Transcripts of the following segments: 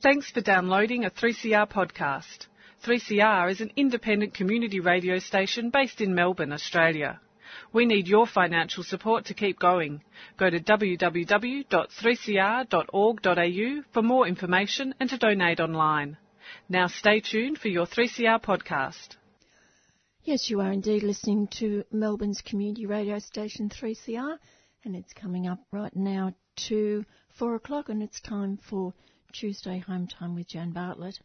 Thanks for downloading a 3CR podcast. 3CR is an independent community radio station based in Melbourne, Australia. We need your financial support to keep going. Go to www.3cr.org.au for more information and to donate online. Now stay tuned for your 3CR podcast. Yes, you are indeed listening to Melbourne's community radio station 3CR, and it's coming up right now to 4 o'clock, and it's time for Tuesday Home Time with Jan Bartlett.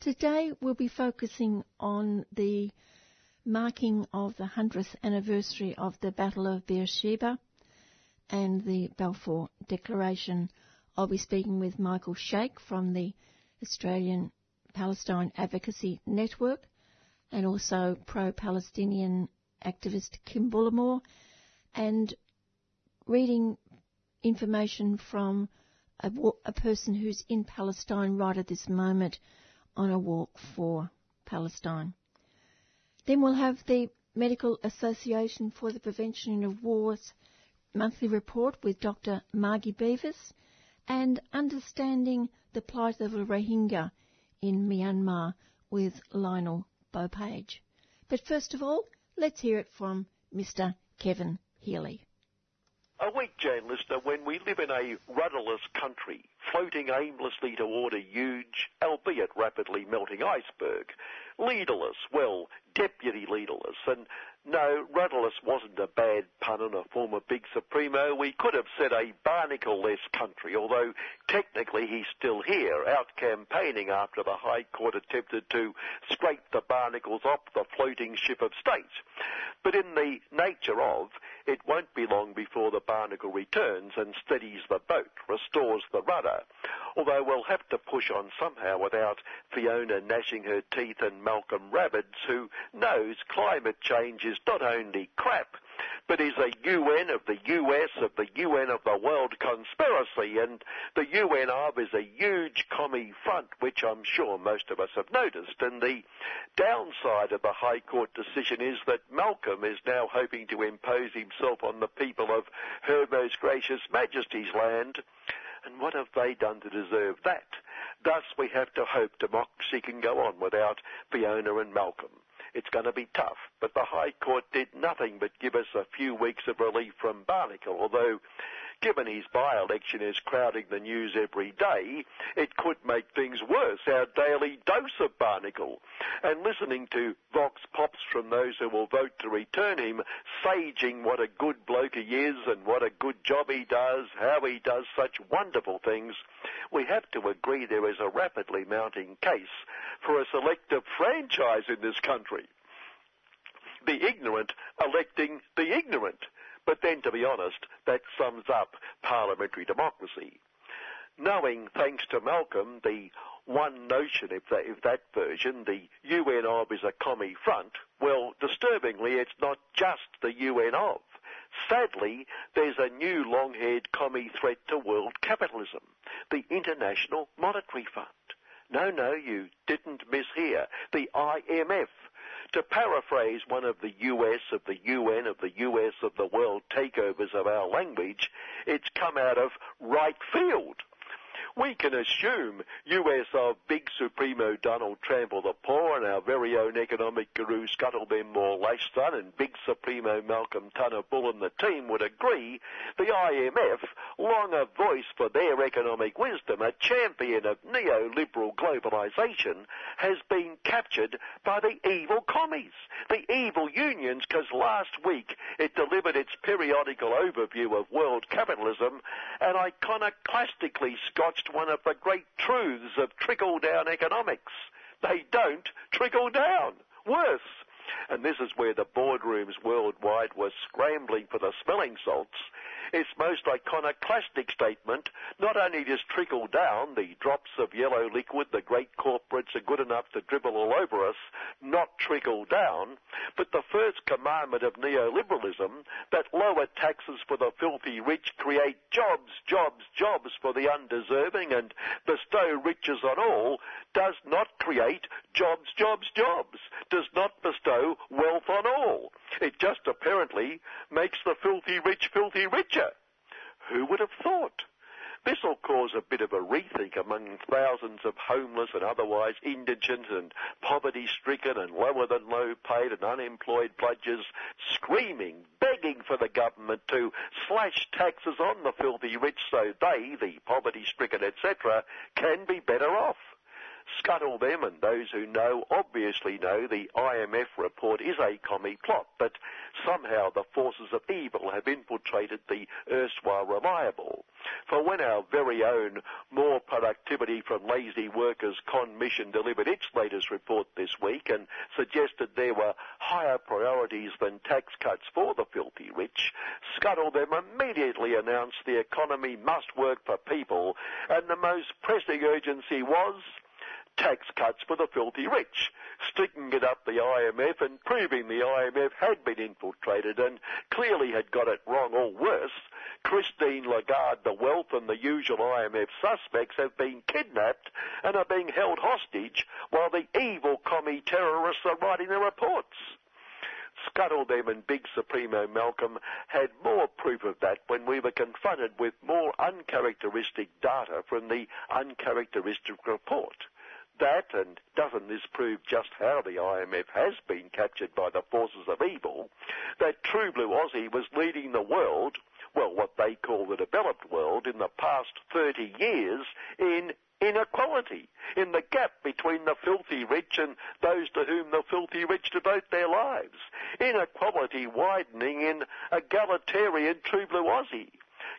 Today we'll be focusing on the marking of the 100th anniversary of the Battle of Beersheba and the Balfour Declaration. I'll be speaking with Michael Shaik from the Australian Palestine Advocacy Network and also pro-Palestinian activist Kim Bullimore and reading information from a, a person who's in Palestine right at this moment on a walk for Palestine. Then we'll have the Medical Association for the Prevention of Wars monthly report with Dr. Margie Beavis and understanding the plight of the Rohingya in Myanmar with Lionel Beaupage. But first of all, let's hear it from Mr. Kevin Healy. A week, Jan listener, when we live in a rudderless country, floating aimlessly toward a huge, albeit rapidly melting iceberg, leaderless, well, deputy leaderless, and no, rudderless wasn't a bad pun on a former big supremo. We could have said a barnacle-less country, although technically he's still here, out campaigning after the High Court attempted to scrape the barnacles off the floating ship of state. But in the nature of, it won't be long before the barnacle returns and steadies the boat, restores the rudder. Although we'll have to push on somehow without Fiona gnashing her teeth and Malcolm Rabbids, who knows climate change is not only crap, but is a UN of the US of the UN of the world conspiracy, and the UNR is a huge commie front, which I'm sure most of us have noticed. And the downside of the High Court decision is that Malcolm is now hoping to impose himself on the people of Her Most Gracious Majesty's land. And what have they done to deserve that? Thus, we have to hope democracy can go on without Fiona and Malcolm. It's going to be tough, but the High Court did nothing but give us a few weeks of relief from Barnacle, although given his by-election is crowding the news every day, it could make things worse, our daily dose of Barnacle. And listening to Vox Pops from those who will vote to return him, saging what a good bloke he is and what a good job he does, how he does such wonderful things, we have to agree there is a rapidly mounting case for a selective franchise in this country. The ignorant electing the ignorant. But then, to be honest, that sums up parliamentary democracy. Knowing, thanks to Malcolm, the one notion, if that, if that version, the UN of is a commie front, well, disturbingly, it's not just the UN of. Sadly, there's a new long-haired commie threat to world capitalism, the International Monetary Fund. No, no, you didn't mishear. The IMF. To paraphrase one of the US of the UN of the US of the world takeovers of our language, it's come out of right field we can assume US of Big Supremo Donald Trample the Poor and our very own economic guru Scuttlebem Morlashton and Big Supremo Malcolm Tunner Bull and the team would agree the IMF, long a voice for their economic wisdom, a champion of neoliberal globalization, has been captured by the evil commies, the evil unions, because last week it delivered its periodical overview of world capitalism and iconoclastically scotched one of the great truths of trickle-down economics. They don't trickle down. Worse. And this is where the boardrooms worldwide were scrambling for the smelling salts its most iconoclastic statement not only does trickle down, the drops of yellow liquid the great corporates are good enough to dribble all over us, not trickle down, but the first commandment of neoliberalism, that lower taxes for the filthy rich create jobs, jobs, jobs for the undeserving and bestow riches on all, does not create jobs, jobs, jobs, does not bestow wealth on all. It just apparently makes the filthy rich filthy richer. Who would have thought? This will cause a bit of a rethink among thousands of homeless and otherwise indigent and poverty-stricken and lower than low paid and unemployed bludgers screaming, begging for the government to slash taxes on the filthy rich so they, the poverty-stricken, etc., can be better off scuttle them, and those who know obviously know the IMF report is a commie plot, but somehow the forces of evil have infiltrated the erstwhile reliable. For when our very own More Productivity from Lazy Workers Con Mission delivered its latest report this week and suggested there were higher priorities than tax cuts for the filthy rich, Scuttle them immediately announced the economy must work for people, and the most pressing urgency was tax cuts for the filthy rich, sticking it up the IMF and proving the IMF had been infiltrated and clearly had got it wrong or worse. Christine Lagarde, the wealth and the usual IMF suspects have been kidnapped and are being held hostage while the evil commie terrorists are writing the reports. Scuttle them and Big Supremo Malcolm had more proof of that when we were confronted with more uncharacteristic data from the uncharacteristic report that, and doesn't this prove just how the IMF has been captured by the forces of evil, that True Blue Aussie was leading the world, well, what they call the developed world, in the past 30 years in inequality, in the gap between the filthy rich and those to whom the filthy rich devote their lives. Inequality widening in egalitarian True Blue Aussie.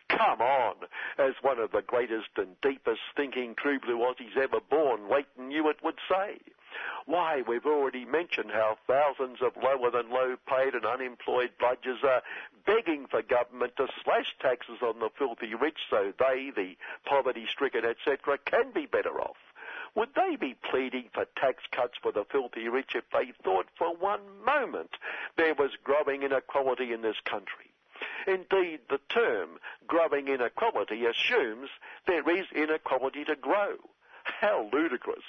Come on, as one of the greatest and deepest thinking true blue Aussies ever born, Lleyton Hewitt would say. Why, we've already mentioned how thousands of lower than low paid and unemployed bludgers are begging for government to slash taxes on the filthy rich so they, the poverty stricken, etc., can be better off. Would they be pleading for tax cuts for the filthy rich if they thought for one moment there was growing inequality in this country? Indeed, the term growing inequality assumes there is inequality to grow. How ludicrous.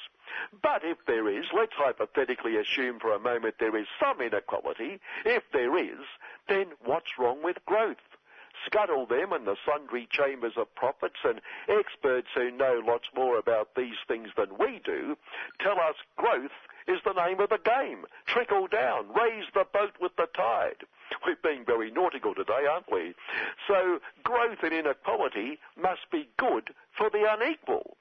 But if there is, let's hypothetically assume for a moment there is some inequality. If there is, then what's wrong with growth? Scuttle them and the sundry chambers of prophets and experts who know lots more about these things than we do tell us growth is the name of the game. Trickle down, raise the boat with the tide. We've been very nautical today, aren't we? So growth and inequality must be good for the unequal.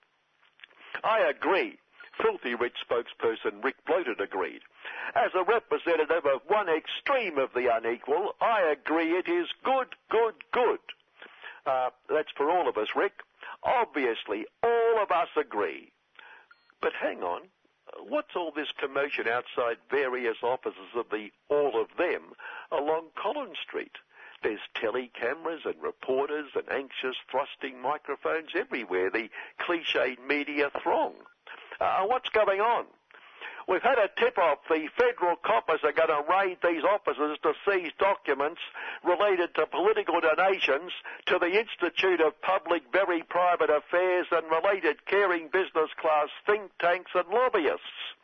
I agree. Filthy Rich spokesperson Rick Bloated agreed. As a representative of one extreme of the unequal, I agree it is good, good, good. Uh, that's for all of us, Rick. Obviously, all of us agree. But hang on, what's all this commotion outside various offices of the all of them along Collins Street? There's telly cameras and reporters and anxious thrusting microphones everywhere, the cliched media throng. Uh, what's going on? We've had a tip-off. The federal coppers are going to raid these offices to seize documents related to political donations to the Institute of Public Very Private Affairs and related caring business class think tanks and lobbyists.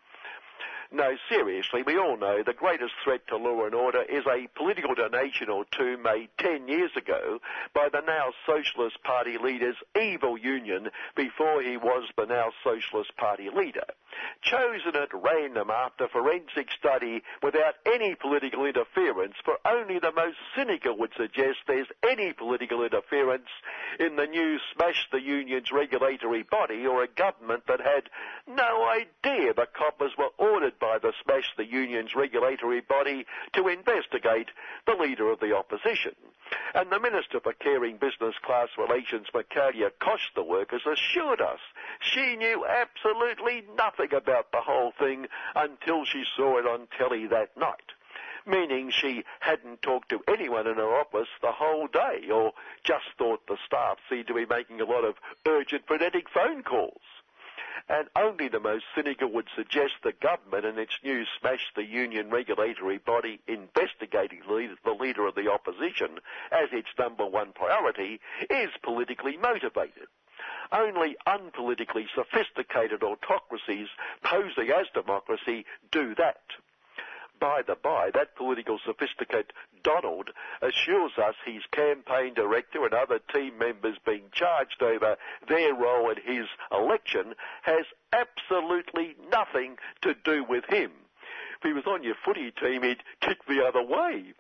No, seriously, we all know the greatest threat to law and order is a political donation or two made 10 years ago by the now Socialist Party leader's evil union before he was the now Socialist Party leader. Chosen at random after forensic study without any political interference, for only the most cynical would suggest there's any political interference in the new Smash the Union's regulatory body or a government that had no idea the coppers were ordered by the Smash the Union's regulatory body to investigate the leader of the opposition. And the Minister for Caring Business Class Relations, Michaelia the workers, assured us she knew absolutely nothing about the whole thing until she saw it on telly that night meaning she hadn't talked to anyone in her office the whole day, or just thought the staff seemed to be making a lot of urgent frenetic phone calls and only the most cynical would suggest the government and its new Smash the Union regulatory body investigating the leader of the opposition as its number one priority is politically motivated. Only unpolitically sophisticated autocracies posing as democracy do that. By the by, that political sophisticate Donald assures us his campaign director and other team members being charged over their role in his election has absolutely nothing to do with him. If he was on your footy team, he'd kick the other way.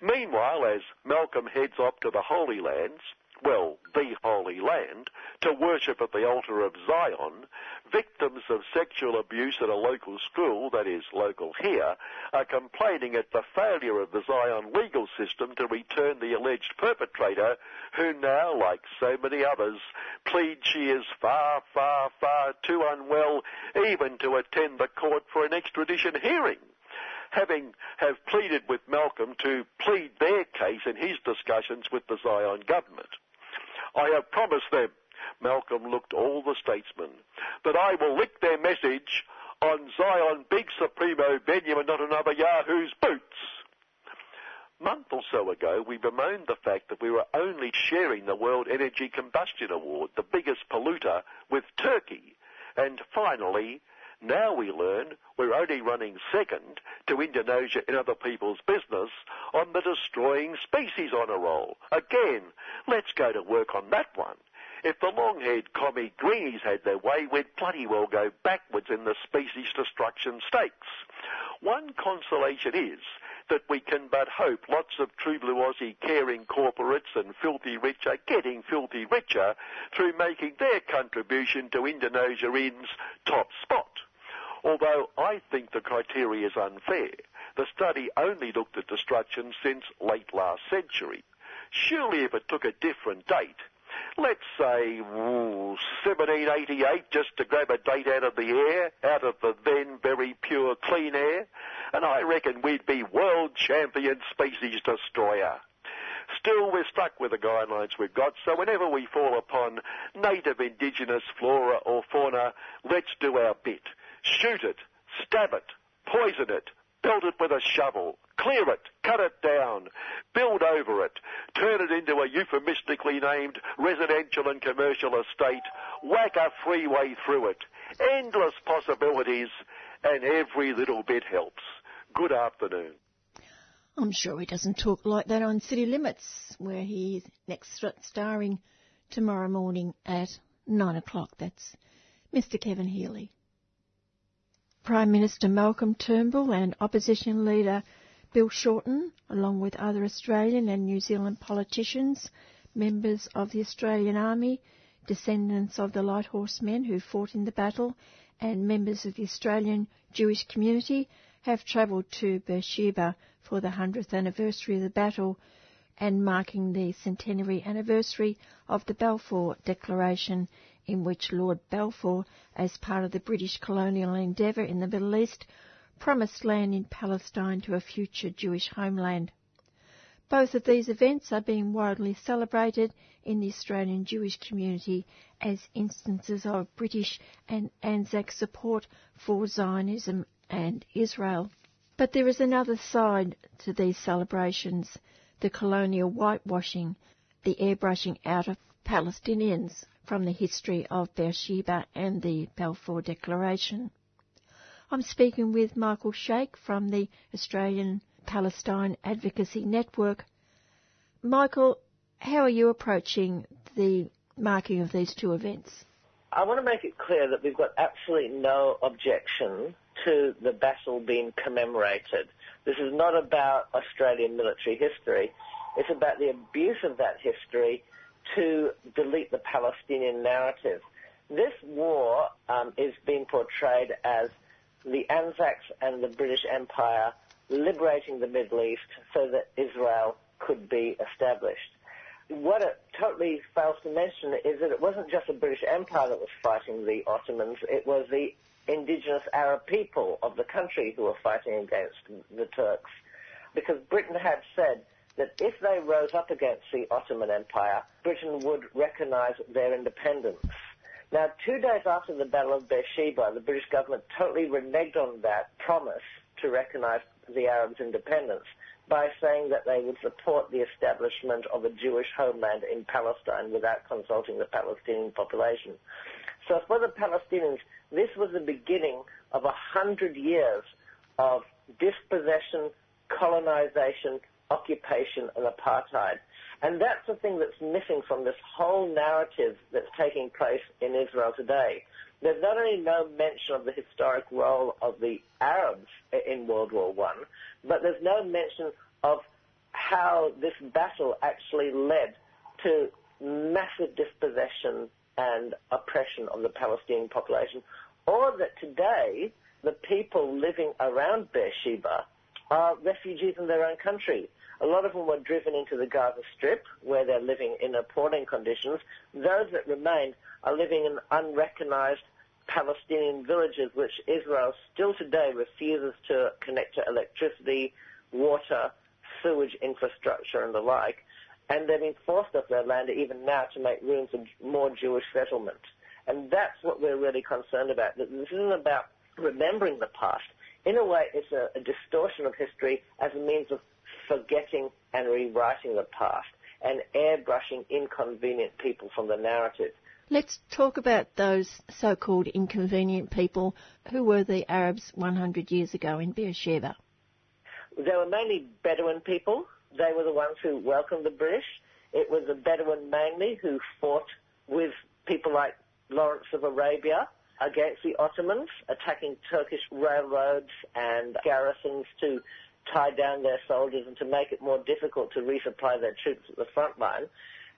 Meanwhile, as Malcolm heads off to the Holy Lands, well, the Holy Land, to worship at the altar of Zion, victims of sexual abuse at a local school, that is local here, are complaining at the failure of the Zion legal system to return the alleged perpetrator, who now, like so many others, plead she is far, far, far too unwell even to attend the court for an extradition hearing having have pleaded with Malcolm to plead their case in his discussions with the Zion government. I have promised them, Malcolm looked all the statesmen, that I will lick their message on Zion Big Supremo Benjamin, not another Yahoo's boots. Month or so ago, we bemoaned the fact that we were only sharing the World Energy Combustion Award, the biggest polluter, with Turkey. And finally, now we learn we're only running second to Indonesia in other people's business on the destroying species honour roll. Again, let's go to work on that one. If the long-haired commie greenies had their way, we'd bloody well go backwards in the species destruction stakes. One consolation is that we can but hope lots of true blue Aussie caring corporates and filthy rich are getting filthy richer through making their contribution to Indonesia In's top spot. Although I think the criteria is unfair. The study only looked at destruction since late last century. Surely if it took a different date, let's say ooh, 1788, just to grab a date out of the air, out of the then very pure clean air, and I reckon we'd be world champion species destroyer. Still, we're stuck with the guidelines we've got, so whenever we fall upon native indigenous flora or fauna, let's do our bit. Shoot it, stab it, poison it, belt it with a shovel, clear it, cut it down, build over it, turn it into a euphemistically named residential and commercial estate, whack a freeway through it. Endless possibilities, and every little bit helps. Good afternoon. I'm sure he doesn't talk like that on City Limits, where he's next starring tomorrow morning at nine o'clock. That's Mr. Kevin Healy. Prime Minister Malcolm Turnbull and opposition leader Bill Shorten, along with other Australian and New Zealand politicians, members of the Australian Army, descendants of the Light Horsemen who fought in the battle, and members of the Australian Jewish community, have travelled to Beersheba for the 100th anniversary of the battle and marking the centenary anniversary of the Balfour Declaration in which Lord Balfour, as part of the British colonial endeavour in the Middle East, promised land in Palestine to a future Jewish homeland. Both of these events are being widely celebrated in the Australian Jewish community as instances of British and Anzac support for Zionism and Israel. But there is another side to these celebrations, the colonial whitewashing, the airbrushing out of Palestinians from the history of Beersheba and the Balfour Declaration. I'm speaking with Michael Shaik from the Australian Palestine Advocacy Network. Michael, how are you approaching the marking of these two events? I want to make it clear that we've got absolutely no objection to the battle being commemorated. This is not about Australian military history. It's about the abuse of that history to delete the Palestinian narrative. This war um, is being portrayed as the Anzacs and the British Empire liberating the Middle East so that Israel could be established. What it totally fails to mention is that it wasn't just the British Empire that was fighting the Ottomans, it was the indigenous Arab people of the country who were fighting against the Turks. Because Britain had said that if they rose up against the Ottoman Empire, Britain would recognize their independence. Now, two days after the Battle of Beersheba, the British government totally reneged on that promise to recognize the Arabs' independence by saying that they would support the establishment of a Jewish homeland in Palestine without consulting the Palestinian population. So for the Palestinians, this was the beginning of a hundred years of dispossession, colonization, occupation, and apartheid. And that's the thing that's missing from this whole narrative that's taking place in Israel today. There's not only no mention of the historic role of the Arabs in World War One, but there's no mention of how this battle actually led to massive dispossession and oppression of the Palestinian population, or that today the people living around Beersheba are refugees in their own country. A lot of them were driven into the Gaza Strip, where they're living in appalling conditions. Those that remain are living in unrecognized Palestinian villages, which Israel still today refuses to connect to electricity, water, sewage infrastructure, and the like. And they're being forced off their land even now to make room for more Jewish settlement. And that's what we're really concerned about. This isn't about remembering the past. In a way, it's a, a distortion of history as a means of forgetting and rewriting the past and airbrushing inconvenient people from the narrative. Let's talk about those so-called inconvenient people who were the Arabs 100 years ago in Beersheba. They were mainly Bedouin people. They were the ones who welcomed the British. It was the Bedouin mainly who fought with people like Lawrence of Arabia against the Ottomans, attacking Turkish railroads and garrisons to tie down their soldiers and to make it more difficult to resupply their troops at the front line.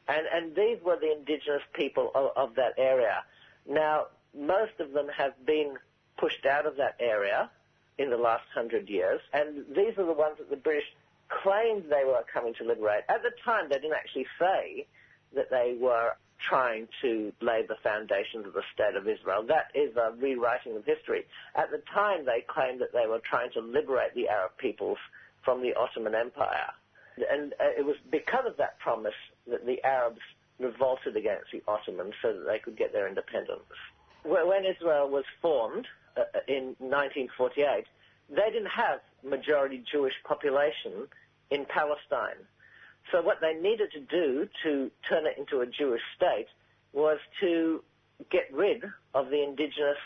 And, and these were the indigenous people of, of that area. Now, most of them have been pushed out of that area in the last hundred years, and these are the ones that the British claimed they were coming to liberate. At the time, they didn't actually say that they were trying to lay the foundations of the State of Israel. That is a rewriting of history. At the time, they claimed that they were trying to liberate the Arab peoples from the Ottoman Empire. And uh, it was because of that promise that the Arabs revolted against the Ottomans so that they could get their independence. When Israel was formed uh, uh in 1948, they didn't have majority Jewish population in Palestine. So what they needed to do to turn it into a Jewish state was to get rid of the indigenous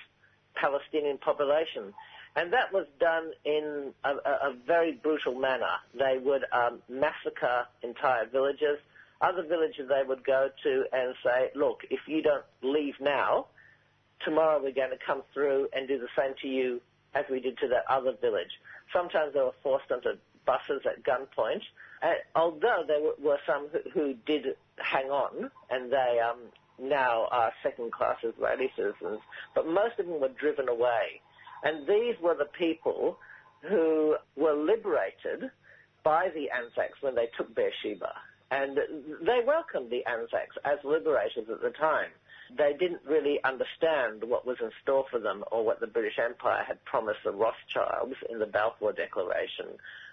Palestinian population. And that was done in a, a very brutal manner. They would um, massacre entire villages. Other villages they would go to and say, look, if you don't leave now, tomorrow we're going to come through and do the same to you as we did to that other village. Sometimes they were forced onto buses at gunpoint. Uh, although there were, some who, who, did hang on, and they um, now are second-class Israeli citizens, but most of them were driven away. And these were the people who were liberated by the Anzacs when they took Beersheba. And they welcomed the Anzacs as liberators at the time they didn't really understand what was in store for them or what the British Empire had promised the Rothschilds in the Balfour Declaration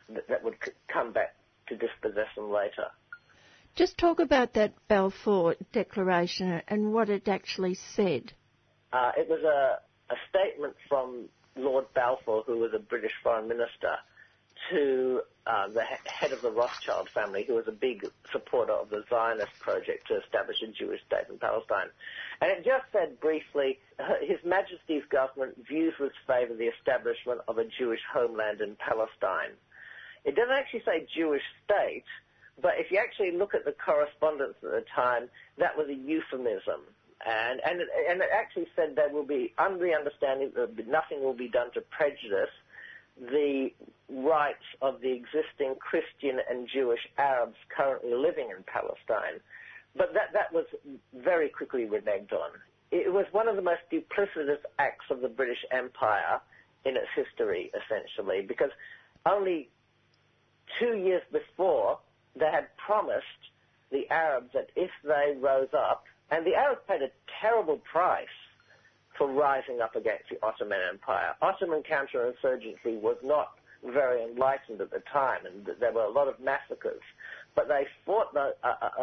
that, that would c- come back to dispossess them later. Just talk about that Balfour Declaration and what it actually said. Uh, it was a, a statement from Lord Balfour, who was a British foreign minister, to uh, the head of the Rothschild family, who was a big supporter of the Zionist project to establish a Jewish state in Palestine. And it just said briefly, His Majesty's government views with favour the establishment of a Jewish homeland in Palestine. It doesn't actually say Jewish state, but if you actually look at the correspondence at the time, that was a euphemism. And, and, it, and it actually said there will be, under the understanding that nothing will be done to prejudice the rights of the existing Christian and Jewish Arabs currently living in Palestine. But that, that was very quickly reneged on. It was one of the most duplicitous acts of the British Empire in its history, essentially, because only two years before they had promised the Arabs that if they rose up, and the Arabs paid a terrible price for rising up against the Ottoman Empire. Ottoman counterinsurgency was not very enlightened at the time, and there were a lot of massacres. But they fought a,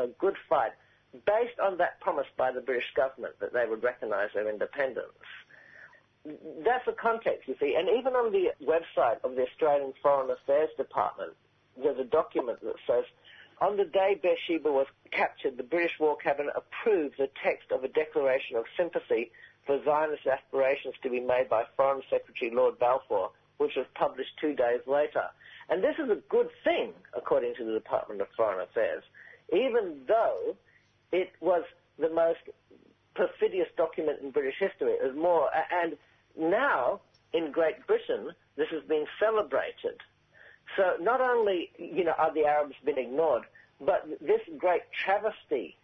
a, good fight based on that promise by the British government that they would recognise their independence. That's the context, you see. And even on the website of the Australian Foreign Affairs Department, there's a document that says, on the day Beersheba was captured, the British War Cabinet approved the text of a declaration of sympathy for Zionist aspirations to be made by Foreign Secretary Lord Balfour which was published two days later. And this is a good thing, according to the Department of Foreign Affairs, even though it was the most perfidious document in British history. It was more, and now in Great Britain, this has been celebrated. So not only, you know, are the Arabs being ignored, but this great travesty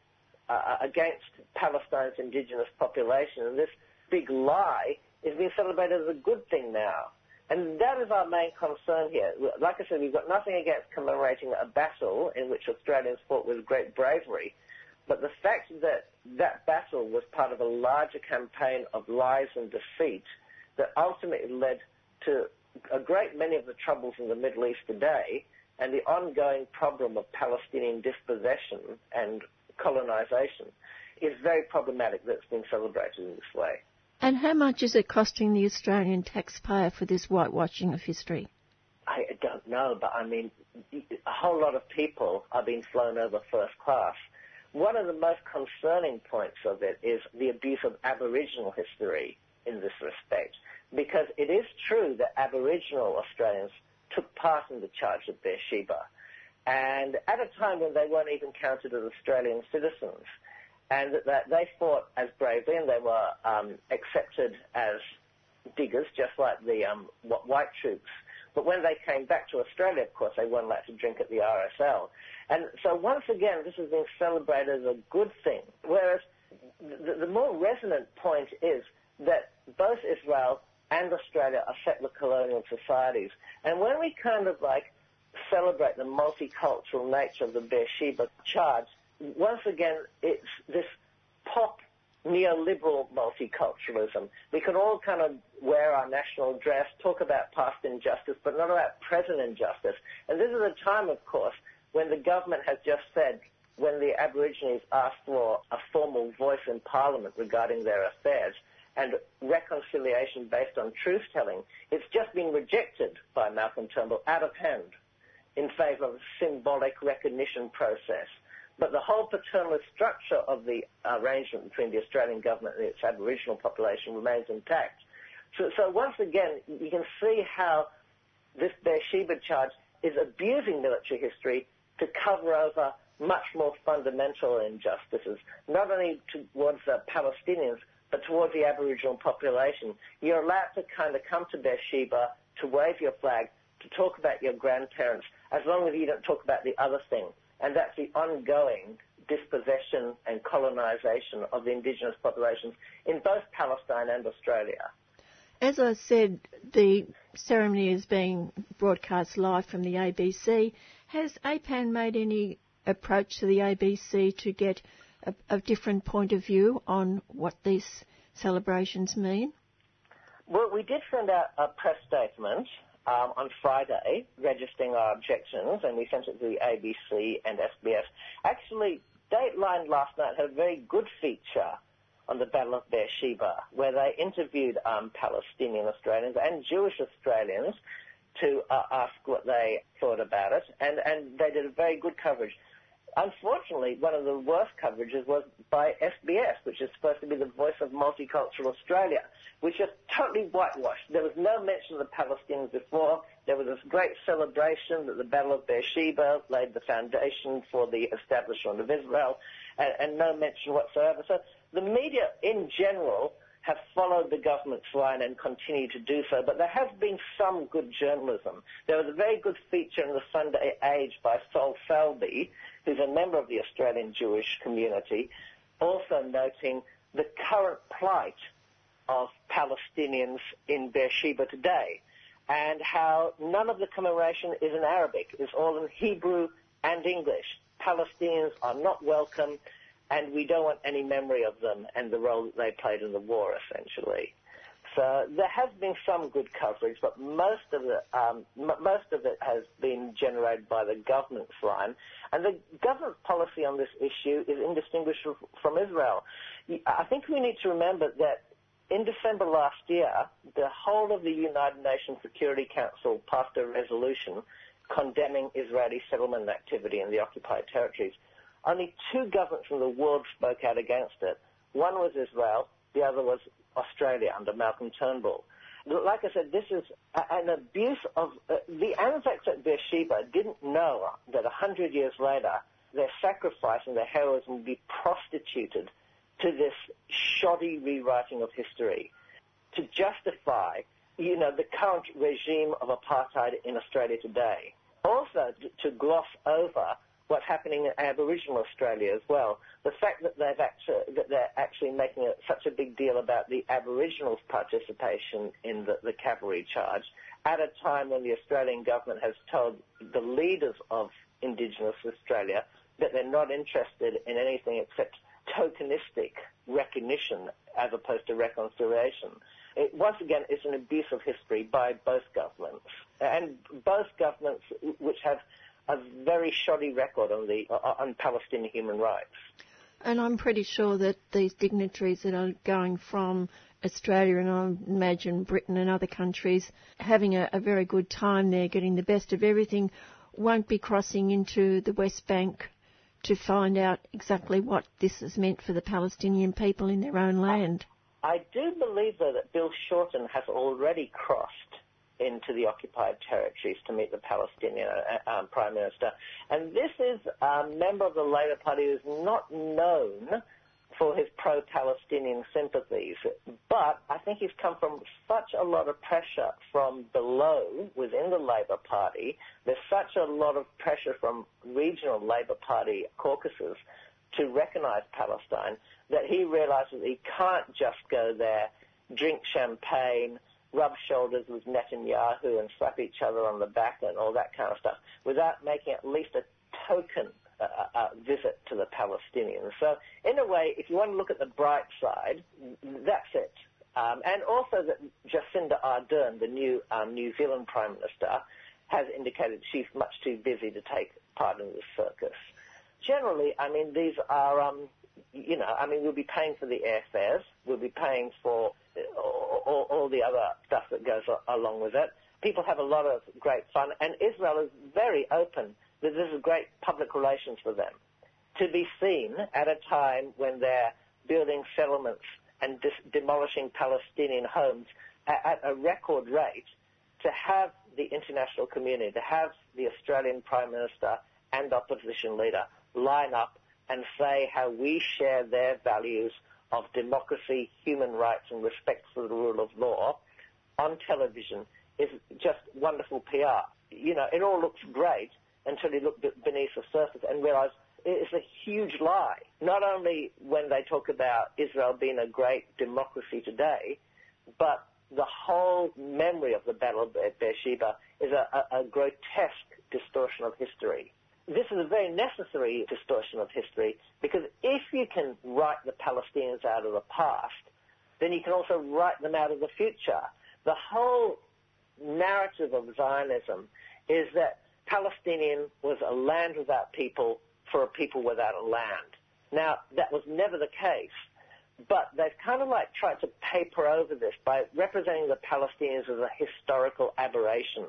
uh, against Palestine's indigenous population and this big lie is being celebrated as a good thing now. And that is our main concern here. Like I said, we've got nothing against commemorating a battle in which Australians fought with great bravery, but the fact that that battle was part of a larger campaign of lies and deceit that ultimately led to a great many of the troubles in the Middle East today and the ongoing problem of Palestinian dispossession and colonization is very problematic that it's being celebrated in this way. And how much is it costing the Australian taxpayer for this whitewashing of history? I don't know, but I mean, a whole lot of people are being flown over first class. One of the most concerning points of it is the abuse of Aboriginal history in this respect, because it is true that Aboriginal Australians took part in the charge of Beersheba, and at a time when they weren't even counted as Australian citizens and that they fought as bravely and they were um, accepted as diggers, just like the um, white troops. But when they came back to Australia, of course, they weren't allowed to drink at the RSL. And so once again, this has been celebrated as a good thing. Whereas the, the more resonant point is that both Israel and Australia are settler colonial societies. And when we kind of like celebrate the multicultural nature of the Beersheba charge, once again, it's this pop neoliberal multiculturalism. We can all kind of wear our national dress, talk about past injustice, but not about present injustice. And this is a time, of course, when the government has just said, when the Aborigines asked for a formal voice in Parliament regarding their affairs and reconciliation based on truth telling, it's just been rejected by Malcolm Turnbull out of hand in favour of a symbolic recognition process. But the whole paternalist structure of the arrangement between the Australian government and its Aboriginal population remains intact. So, so once again, you can see how this Beersheba charge is abusing military history to cover over much more fundamental injustices, not only towards the Palestinians, but towards the Aboriginal population. You're allowed to kind of come to Beersheba to wave your flag, to talk about your grandparents, as long as you don't talk about the other thing and that's the ongoing dispossession and colonisation of the indigenous populations in both Palestine and Australia. As I said, the ceremony is being broadcast live from the ABC. Has APAN made any approach to the ABC to get a, a different point of view on what these celebrations mean? Well, we did send out a press statement um, on Friday registering our objections, and we sent it to the ABC and SBS. Actually, Dateline last night had a very good feature on the Battle of Beersheba, where they interviewed um, Palestinian Australians and Jewish Australians to uh, ask what they thought about it, and, and they did a very good coverage. Unfortunately, one of the worst coverages was by SBS, which is supposed to be the voice of multicultural Australia, which is totally whitewashed. There was no mention of the Palestinians before. There was this great celebration that the Battle of Beersheba laid the foundation for the establishment of Israel, and, and no mention whatsoever. So the media in general have followed the government's line and continue to do so, but there has been some good journalism. There was a very good feature in the Sunday Age by Sol Salbe, who's a member of the Australian Jewish community, also noting the current plight of Palestinians in Beersheba today and how none of the commemoration is in Arabic. It's all in Hebrew and English. Palestinians are not welcome and we don't want any memory of them and the role that they played in the war, essentially. There has been some good coverage, but most of it, um, m- most of it has been generated by the government's line. And the government's policy on this issue is indistinguishable from Israel. I think we need to remember that in December last year, the whole of the United Nations Security Council passed a resolution condemning Israeli settlement activity in the occupied territories. Only two governments in the world spoke out against it. One was Israel, the other was Australia under Malcolm Turnbull. like I said, this is an abuse of uh, the Anzacs at Beersheba didn't know that a hundred years later their sacrifice and their heroism would be prostituted to this shoddy rewriting of history to justify, you know, the current regime of apartheid in Australia today. Also, to gloss over what's happening in Aboriginal Australia as well. The fact that they've actually that they're actually making a, such a big deal about the Aboriginals' participation in the, the cavalry charge at a time when the Australian government has told the leaders of Indigenous Australia that they're not interested in anything except tokenistic recognition as opposed to reconciliation. It, once again, it's an abuse of history by both governments, and both governments which have a very shoddy record on the uh, uh, on Palestinian human rights. And I'm pretty sure that these dignitaries that are going from Australia and I imagine Britain and other countries having a, a very good time there, getting the best of everything, won't be crossing into the West Bank to find out exactly what this has meant for the Palestinian people in their own land. I do believe, though, that Bill Shorten has already crossed into the occupied territories to meet the Palestinian uh, um, Prime Minister. And this is a member of the Labour Party who's not known for his pro-Palestinian sympathies, but I think he's come from such a lot of pressure from below within the Labour Party. There's such a lot of pressure from regional Labour Party caucuses to recognise Palestine that he realises he can't just go there, drink champagne, rub shoulders with Netanyahu and slap each other on the back and all that kind of stuff without making at least a token uh, uh, uh, visit to the Palestinians. So, in a way, if you want to look at the bright side, that's it. Um, and also that Jacinda Ardern, the new um, New Zealand Prime Minister, has indicated she's much too busy to take part in this circus. Generally, I mean, these are, um, you know, I mean, we'll be paying for the airfares, we'll be paying for all, all the other stuff that goes along with it. People have a lot of great fun, and Israel is very open that this is great public relations for them. To be seen at a time when they're building settlements and dis- demolishing Palestinian homes at, at a record rate, to have the international community, to have the Australian Prime Minister and opposition leader line up and say how we share their values of democracy, human rights, and respect for the rule of law on television is just wonderful PR. You know, it all looks great until you look beneath the surface and realize it's a huge lie. Not only when they talk about Israel being a great democracy today, but the whole memory of the Battle of Beersheba is a, a, a grotesque distortion of history this is a very necessary distortion of history because if you can write the Palestinians out of the past, then you can also write them out of the future. The whole narrative of Zionism is that Palestinian was a land without people for a people without a land. Now, that was never the case. But they've kind of like tried to paper over this by representing the Palestinians as a historical aberration.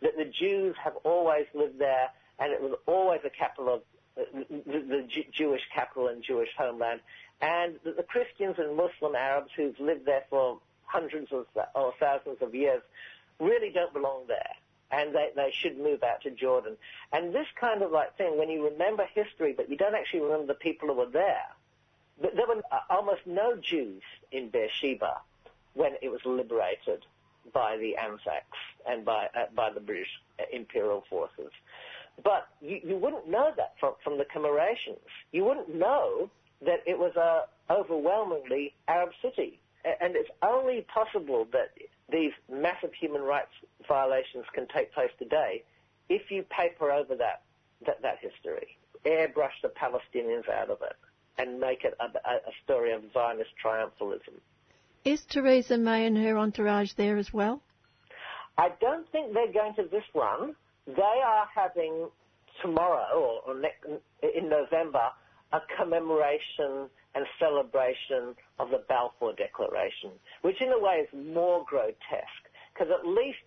That the Jews have always lived there and it was always a capital of uh, the, the Jewish capital and Jewish homeland, and the, the Christians and Muslim Arabs who've lived there for hundreds of, or thousands of years really don't belong there. And they, they should move out to Jordan. And this kind of like thing, when you remember history, but you don't actually remember the people who were there, there were uh, almost no Jews in Beersheba when it was liberated by the Anzacs and by, uh, by the British uh, imperial forces. But you, you wouldn't know that from, from the commemorations. You wouldn't know that it was a overwhelmingly Arab city. And it's only possible that these massive human rights violations can take place today if you paper over that, that, that history, airbrush the Palestinians out of it, and make it a, a story of Zionist triumphalism. Is Theresa May and her entourage there as well? I don't think they're going to this one. They are having tomorrow or, in November a commemoration and celebration of the Balfour Declaration, which in a way is more grotesque because at least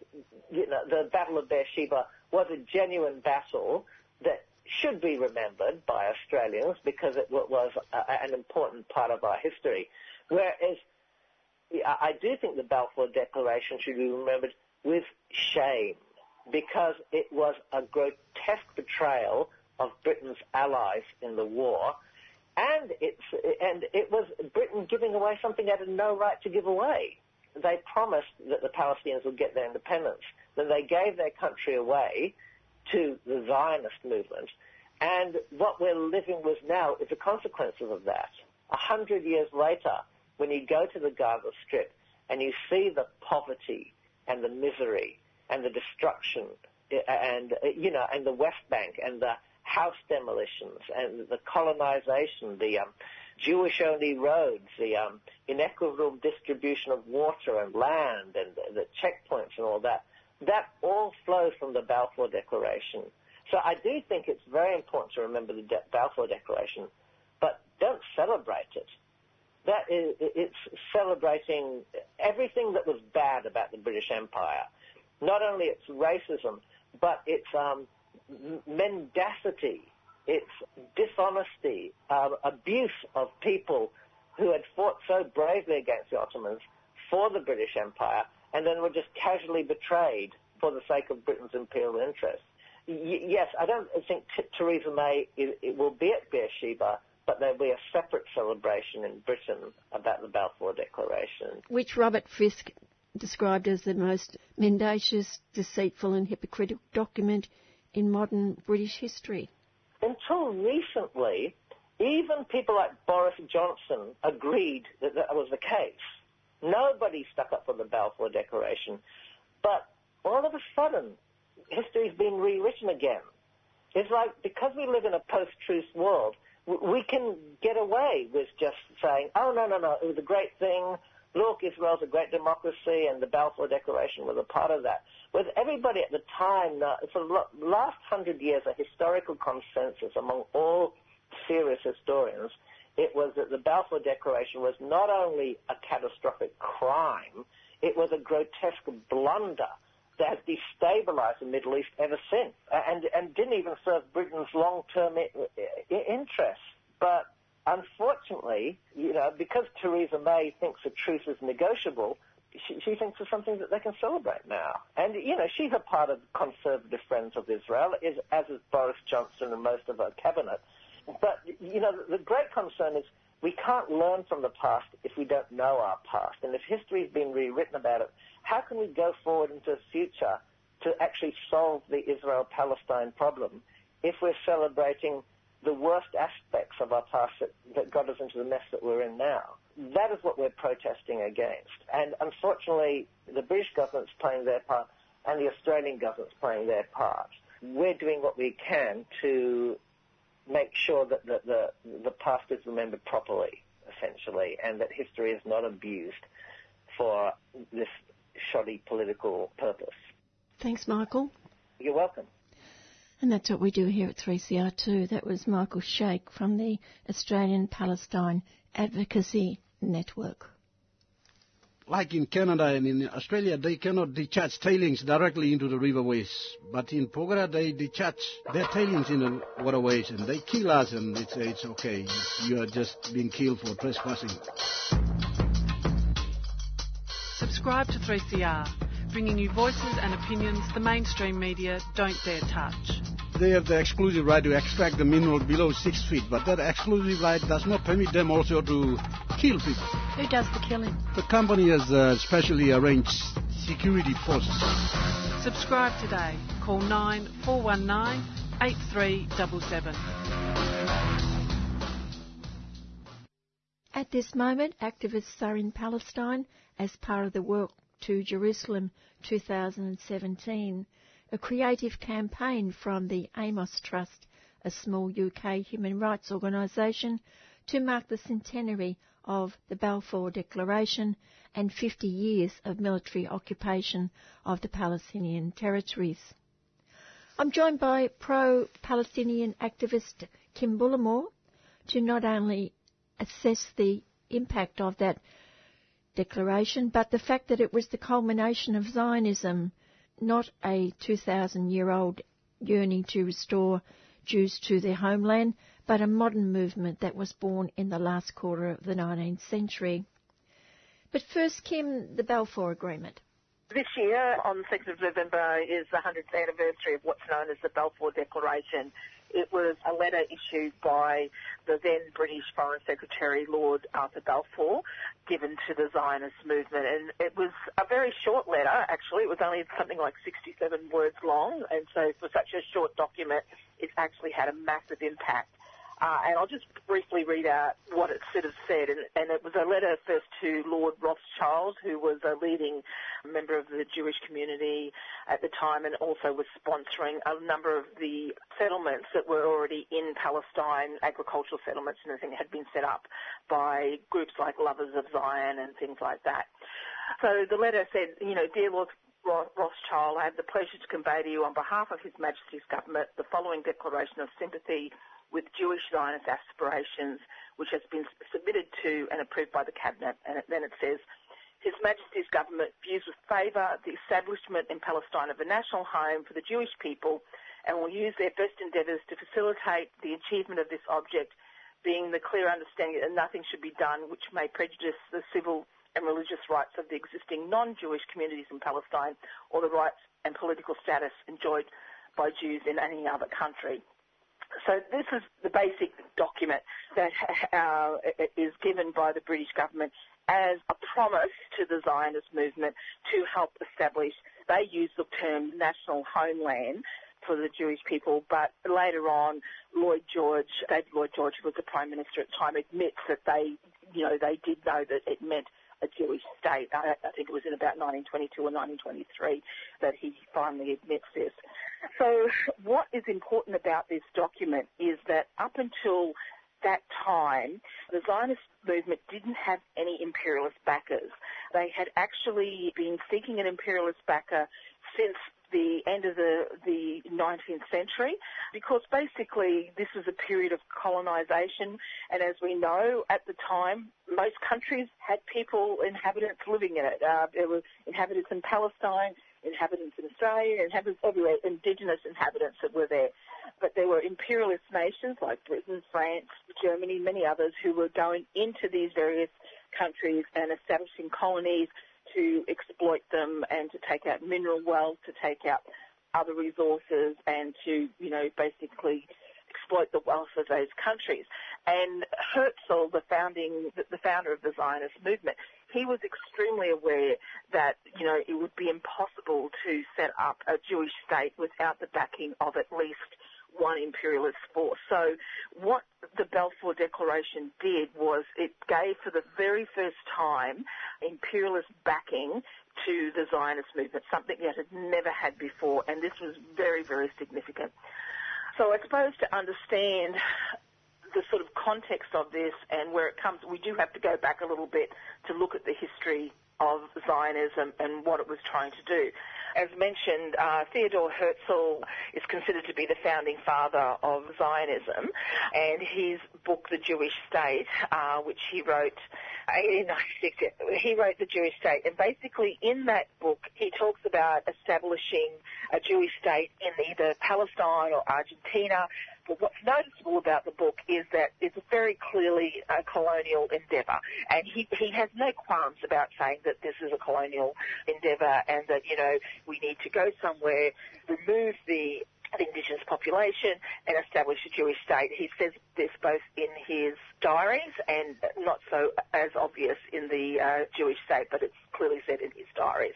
you know the Battle of Beersheba was a genuine battle that should be remembered by Australians because it was an important part of our history. Whereas I do think the Balfour Declaration should be remembered with shame because it was a grotesque betrayal of Britain's allies in the war, and it's and it was Britain giving away something they had no right to give away. They promised that the Palestinians would get their independence. Then they gave their country away to the Zionist movement, and what we're living with now is a consequence of that. A hundred years later, when you go to the Gaza Strip and you see the poverty and the misery and the destruction and you know and the West Bank and the house demolitions and the colonization, the um, Jewish-only roads, the um, inequitable distribution of water and land, and the, the checkpoints and all that. That all flows from the Balfour Declaration. So I do think it's very important to remember the De- Balfour Declaration, but don't celebrate it. That is, it's celebrating everything that was bad about the British Empire. Not only its racism, but its um, mendacity, its dishonesty, uh, abuse of people who had fought so bravely against the Ottomans for the British Empire and then were just casually betrayed for the sake of Britain's imperial interests. Y- yes, I don't think T- Theresa May it, will be at Beersheba, but there'll be a separate celebration in Britain about the Balfour Declaration. Which Robert Fisk described as the most mendacious, deceitful, and hypocritical document in modern British history. Until recently, even people like Boris Johnson agreed that that was the case. Nobody stuck up for the Balfour Declaration. But all of a sudden, history's been rewritten again. It's like because we live in a post-truth world, we can get away with just saying, oh, no, no, no, it was a great thing look, Israel's a great democracy and the Balfour Declaration was a part of that. With everybody at the time, for the last hundred years, a historical consensus among all serious historians, it was that the Balfour Declaration was not only a catastrophic crime, it was a grotesque blunder that has destabilized the Middle East ever since and, and didn't even serve Britain's long-term interests. But unfortunately, you know, because Theresa May thinks the truth is negotiable, she, she thinks it's something that they can celebrate now. And, you know, she's a part of conservative friends of Israel, is, as is Boris Johnson and most of her cabinet. But, you know, the, great concern is we can't learn from the past if we don't know our past. And if history's been rewritten about it, how can we go forward into the future to actually solve the Israel-Palestine problem if we're celebrating the worst aspects of our past that, that got us into the mess that we're in now. That is what we're protesting against. And unfortunately, the British government's playing their part and the Australian government's playing their part. We're doing what we can to make sure that the, the, the past is remembered properly, essentially, and that history is not abused for this shoddy political purpose. Thanks, Michael. You're welcome. And that's what we do here at 3CR2. That was Michael Shaik from the Australian Palestine Advocacy Network. Like in Canada and in Australia, they cannot discharge tailings directly into the riverways. But in Porgera, they discharge their tailings in the waterways and they kill us and they say it's okay. You are just being killed for trespassing. Subscribe to 3CR bringing you voices and opinions the mainstream media don't dare touch. They have the exclusive right to extract the mineral below six feet, but that exclusive right does not permit them also to kill people. Who does the killing? The company has uh, specially arranged security forces. Subscribe today. Call 9419 8377. At this moment, activists are in Palestine as part of the Walk to Jerusalem 2017, a creative campaign from the Amos Trust, a small UK human rights organisation, to mark the centenary of the Balfour Declaration and 50 years of military occupation of the Palestinian territories. I'm joined by pro-Palestinian activist Kim Bullimore to not only assess the impact of that declaration, but the fact that it was the culmination of Zionism, not a 2,000 year old yearning to restore Jews to their homeland, but a modern movement that was born in the last quarter of the 19th century. But first, Kim, the Balfour Agreement. This year, on the 2nd of November, is the 100th anniversary of what's known as the Balfour Declaration. It was a letter issued by the then British Foreign Secretary, Lord Arthur Balfour, given to the Zionist movement. And it was a very short letter, actually. It was only something like 67 words long. And so for such a short document, it actually had a massive impact. Uh, and I'll just briefly read out what it said. And, and, it was a letter first to Lord Rothschild, who was a leading member of the Jewish community at the time and also was sponsoring a number of the settlements that were already in Palestine, agricultural settlements and everything had been set up by groups like Lovers of Zion and things like that. So the letter said, you know, dear Lord Rothschild, I have the pleasure to convey to you on behalf of His Majesty's government the following declaration of sympathy with Jewish Zionist aspirations, which has been submitted to and approved by the Cabinet. And then it says, His Majesty's government views with favour the establishment in Palestine of a national home for the Jewish people and will use their best endeavours to facilitate the achievement of this object, being the clear understanding that nothing should be done which may prejudice the civil and religious rights of the existing non-Jewish communities in Palestine or the rights and political status enjoyed by Jews in any other country. So this is the basic document that uh, is given by the British government as a promise to the Zionist movement to help establish, they use the term national homeland for the Jewish people, but later on, Lloyd George, David Lloyd George, who was the Prime Minister at the time, admits that they, you know, they did know that it meant a Jewish state. I, I think it was in about 1922 or 1923 that he finally admits this. So what is important about this document is that up until that time, the Zionist movement didn't have any imperialist backers. They had actually been seeking an imperialist backer since the end of the, the 19th century because basically this was a period of colonization and as we know at the time most countries had people, inhabitants living in it. Uh, there were inhabitants in Palestine, inhabitants in Australia, inhabitants everywhere, indigenous inhabitants that were there. But there were imperialist nations like Britain, France, Germany, many others who were going into these various countries and establishing colonies to exploit them and to take out mineral wealth, to take out other resources and to, you know, basically exploit the wealth of those countries. And Herzl, the founding, the founder of the Zionist movement, he was extremely aware that, you know, it would be impossible to set up a Jewish state without the backing of at least one imperialist force. So what the Balfour Declaration did was it gave for the very first time imperialist backing to the Zionist movement, something that had never had before, and this was very, very significant. So I suppose to understand the sort of context of this and where it comes, we do have to go back a little bit to look at the history of Zionism and what it was trying to do. As mentioned, uh, Theodor Herzl is considered to be the founding father of Zionism, and his book, The Jewish State, uh, which he wrote in 1896, he wrote The Jewish State, and basically in that book he talks about establishing a Jewish state in either Palestine or Argentina, but what's noticeable about the book is that it's very clearly a colonial endeavour, and he he has no qualms about saying that this is a colonial endeavour and that you know we need to go somewhere, remove the indigenous population and establish a Jewish state. He says this both in his diaries and not so as obvious in the uh, Jewish state, but it's clearly said in his diaries.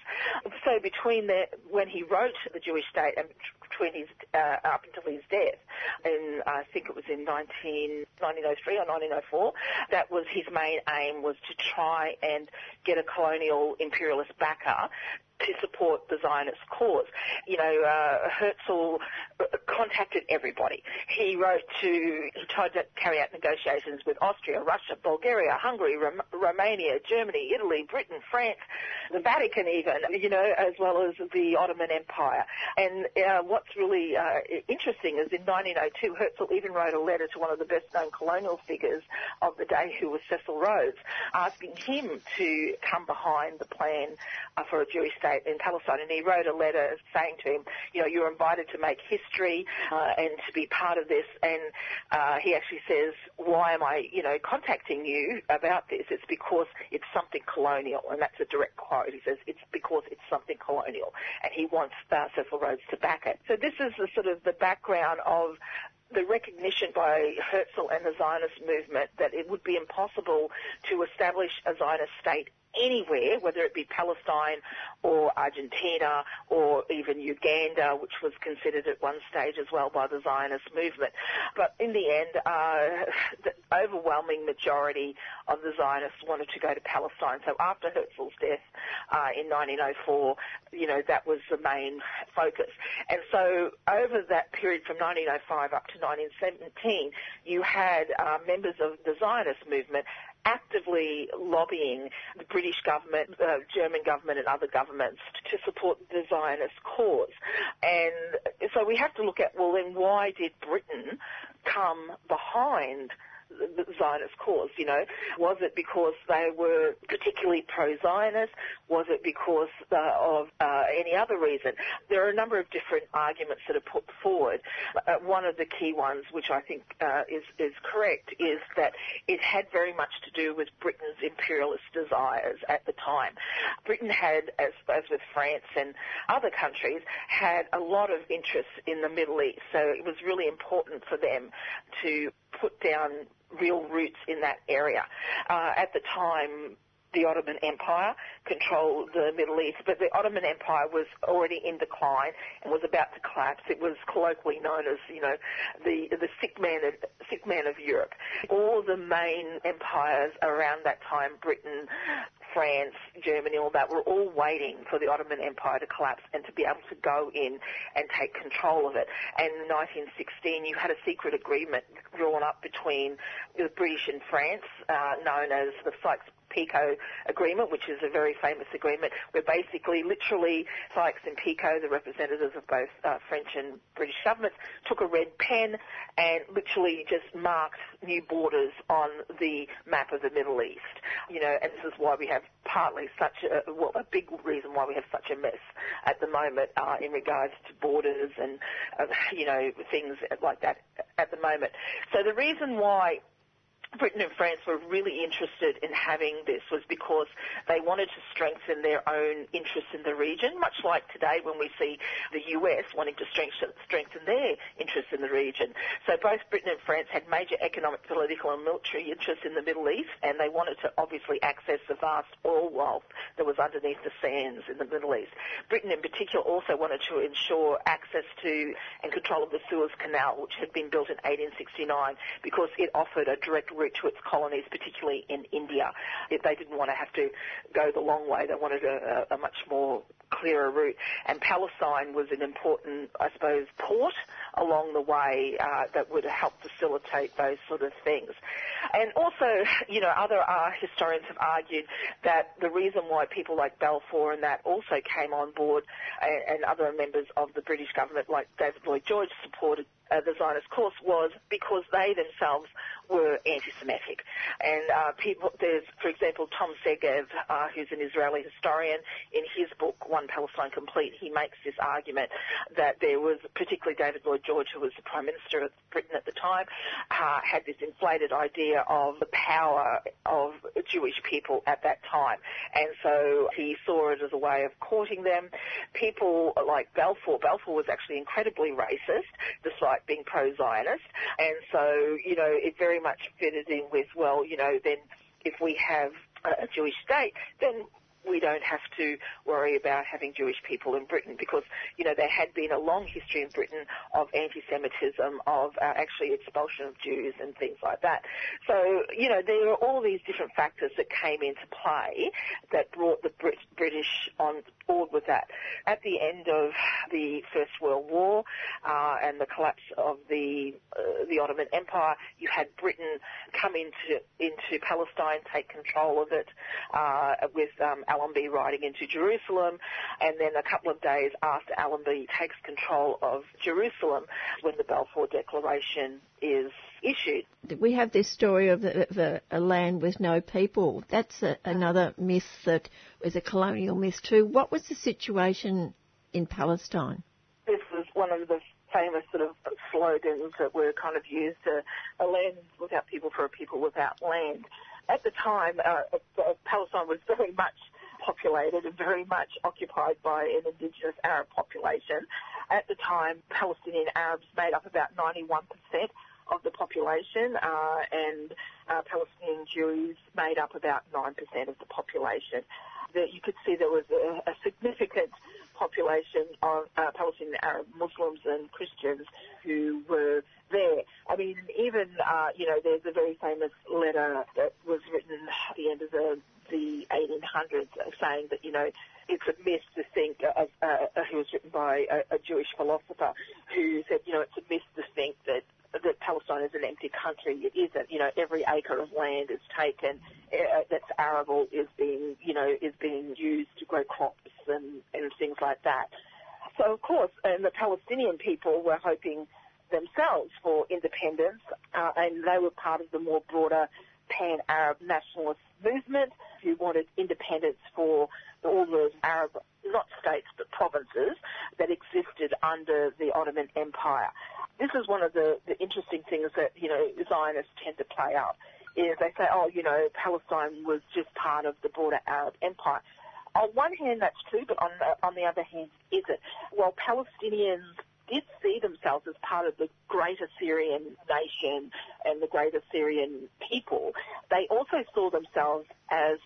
So between the, when he wrote the Jewish state and between his, uh, up until his death, in, I think it was in 19, 1903 or 1904, that was his main aim was to try and get a colonial imperialist backer to support the Zionist cause. You know, uh, Herzl contacted everybody. He wrote to, he tried to carry out negotiations with Austria, Russia, Bulgaria, Hungary, Rom- Romania, Germany, Italy, Britain, France, the Vatican even, you know, as well as the Ottoman Empire. And uh, what's really uh, interesting is in 1902, Herzl even wrote a letter to one of the best known colonial figures of the day, who was Cecil Rhodes, asking him to come behind the plan uh, for a Jewish state in Palestine. And he wrote a letter saying to him, you know, you're invited to make history uh, and to be part of this. And uh, he actually says, why am I, you know, contacting you about this? It's because it's something colonial. And that's a direct quote. He says, it's because it's something colonial. And he wants uh, Cecil Rhodes to back it. So this is the sort of the background of the recognition by Herzl and the Zionist movement that it would be impossible to establish a Zionist state anywhere, whether it be Palestine or Argentina or even Uganda, which was considered at one stage as well by the Zionist movement. But in the end, uh, the overwhelming majority of the Zionists wanted to go to Palestine. So after Herzl's death uh, in 1904, you know, that was the main focus. And so over that period from 1905 up to 1917, you had uh, members of the Zionist movement actively lobbying the British government, uh, German government and other governments to support the Zionist cause. And so we have to look at, well then why did Britain come behind the Zionist cause, you know? Was it because they were particularly pro-Zionist? Was it because uh, of uh, any other reason? There are a number of different arguments that are put forward. Uh, one of the key ones, which I think uh, is, is correct, is that it had very much to do with Britain's imperialist desires at the time. Britain had, as, as with France and other countries, had a lot of interest in the Middle East, so it was really important for them to put down real roots in that area. Uh, at the time, the Ottoman Empire controlled the Middle East, but the Ottoman Empire was already in decline and was about to collapse. It was colloquially known as, you know, the the sick man of sick man of Europe. All the main empires around that time, Britain, France, Germany, all that, were all waiting for the Ottoman Empire to collapse and to be able to go in and take control of it. And in 1916, you had a secret agreement drawn up between the British and France, uh, known as the Sykes Picot Agreement, which is a very famous agreement, where basically, literally, Sykes and Picot, the representatives of both uh, French and British governments, took a red pen and literally just marked new borders on the map of the Middle East. You know, and this is why we have partly such a, well, a big reason why we have such a mess at the moment uh, in regards to borders and, uh, you know, things like that at the moment. So the reason why Britain and France were really interested in having this was because they wanted to strengthen their own interests in the region, much like today when we see the US wanting to strengthen, their interests in the region. So both Britain and France had major economic, political and military interests in the Middle East and they wanted to obviously access the vast oil wealth that was underneath the sands in the Middle East. Britain in particular also wanted to ensure access to and control of the Suez Canal, which had been built in 1869 because it offered a direct route to its colonies, particularly in India. They didn't want to have to go the long way. They wanted a, a much more clearer route. And Palestine was an important, I suppose, port along the way uh, that would help facilitate those sort of things. And also, you know, other uh, historians have argued that the reason why people like Balfour and that also came on board and, and other members of the British government like David Lloyd George supported uh, the Zionist course was because they themselves were anti-Semitic. And uh, people, there's, for example, Tom Segev, uh, who's an Israeli historian, in his book One Palestine Complete, he makes this argument that there was, particularly David Lloyd George, who was the Prime Minister of Britain at the time, uh, had this inflated idea of the power of Jewish people at that time. And so he saw it as a way of courting them. People like Balfour, Balfour was actually incredibly racist, despite being pro-Zionist. And so, you know, it very much fitted in with, well, you know, then if we have a Jewish state, then we don't have to worry about having Jewish people in Britain because, you know, there had been a long history in Britain of anti-Semitism, of uh, actually expulsion of Jews and things like that. So, you know, there are all these different factors that came into play that brought the Brit- British on board with that. At the end of the First World War uh, and the collapse of the uh, the Ottoman Empire, you had Britain come into into Palestine, take control of it uh, with um, Allenby riding into Jerusalem, and then a couple of days after Allenby takes control of Jerusalem, when the Balfour Declaration is issued. We have this story of, the, of a, a, land with no people. That's a, another myth that was a colonial myth too. What was the situation in Palestine? This was one of the famous sort of slogans that were kind of used, uh, a land without people for a people without land. At the time, uh, uh, Palestine was very much populated and very much occupied by an indigenous Arab population. At the time, Palestinian Arabs made up about 91% of the population, uh, and uh, Palestinian Jews made up about 9% of the population. That you could see there was a, a significant population of uh, Palestinian Arab Muslims and Christians who were there. I mean, even, uh, you know, there's a very famous letter that was written at the end of the, the 1800s saying that, you know, it's a myth to think, uh, uh, who was written by a, a Jewish philosopher who said, you know, it's a myth to think that that Palestine is an empty country. It isn't. You know, every acre of land is taken uh, that's arable is being, you know, is being used to grow crops and, and things like that. So of course, and the Palestinian people were hoping themselves for independence, uh, and they were part of the more broader pan-Arab nationalist movement who wanted independence for all the Arab, not states, but provinces that existed under the Ottoman Empire this is one of the, the interesting things that, you know, Zionists tend to play out, is they say, oh, you know, Palestine was just part of the broader Arab empire. On one hand, that's true, but on the, on the other hand, is it? Well, Palestinians did see themselves as part of the greater Syrian nation and the greater Syrian people, they also saw themselves as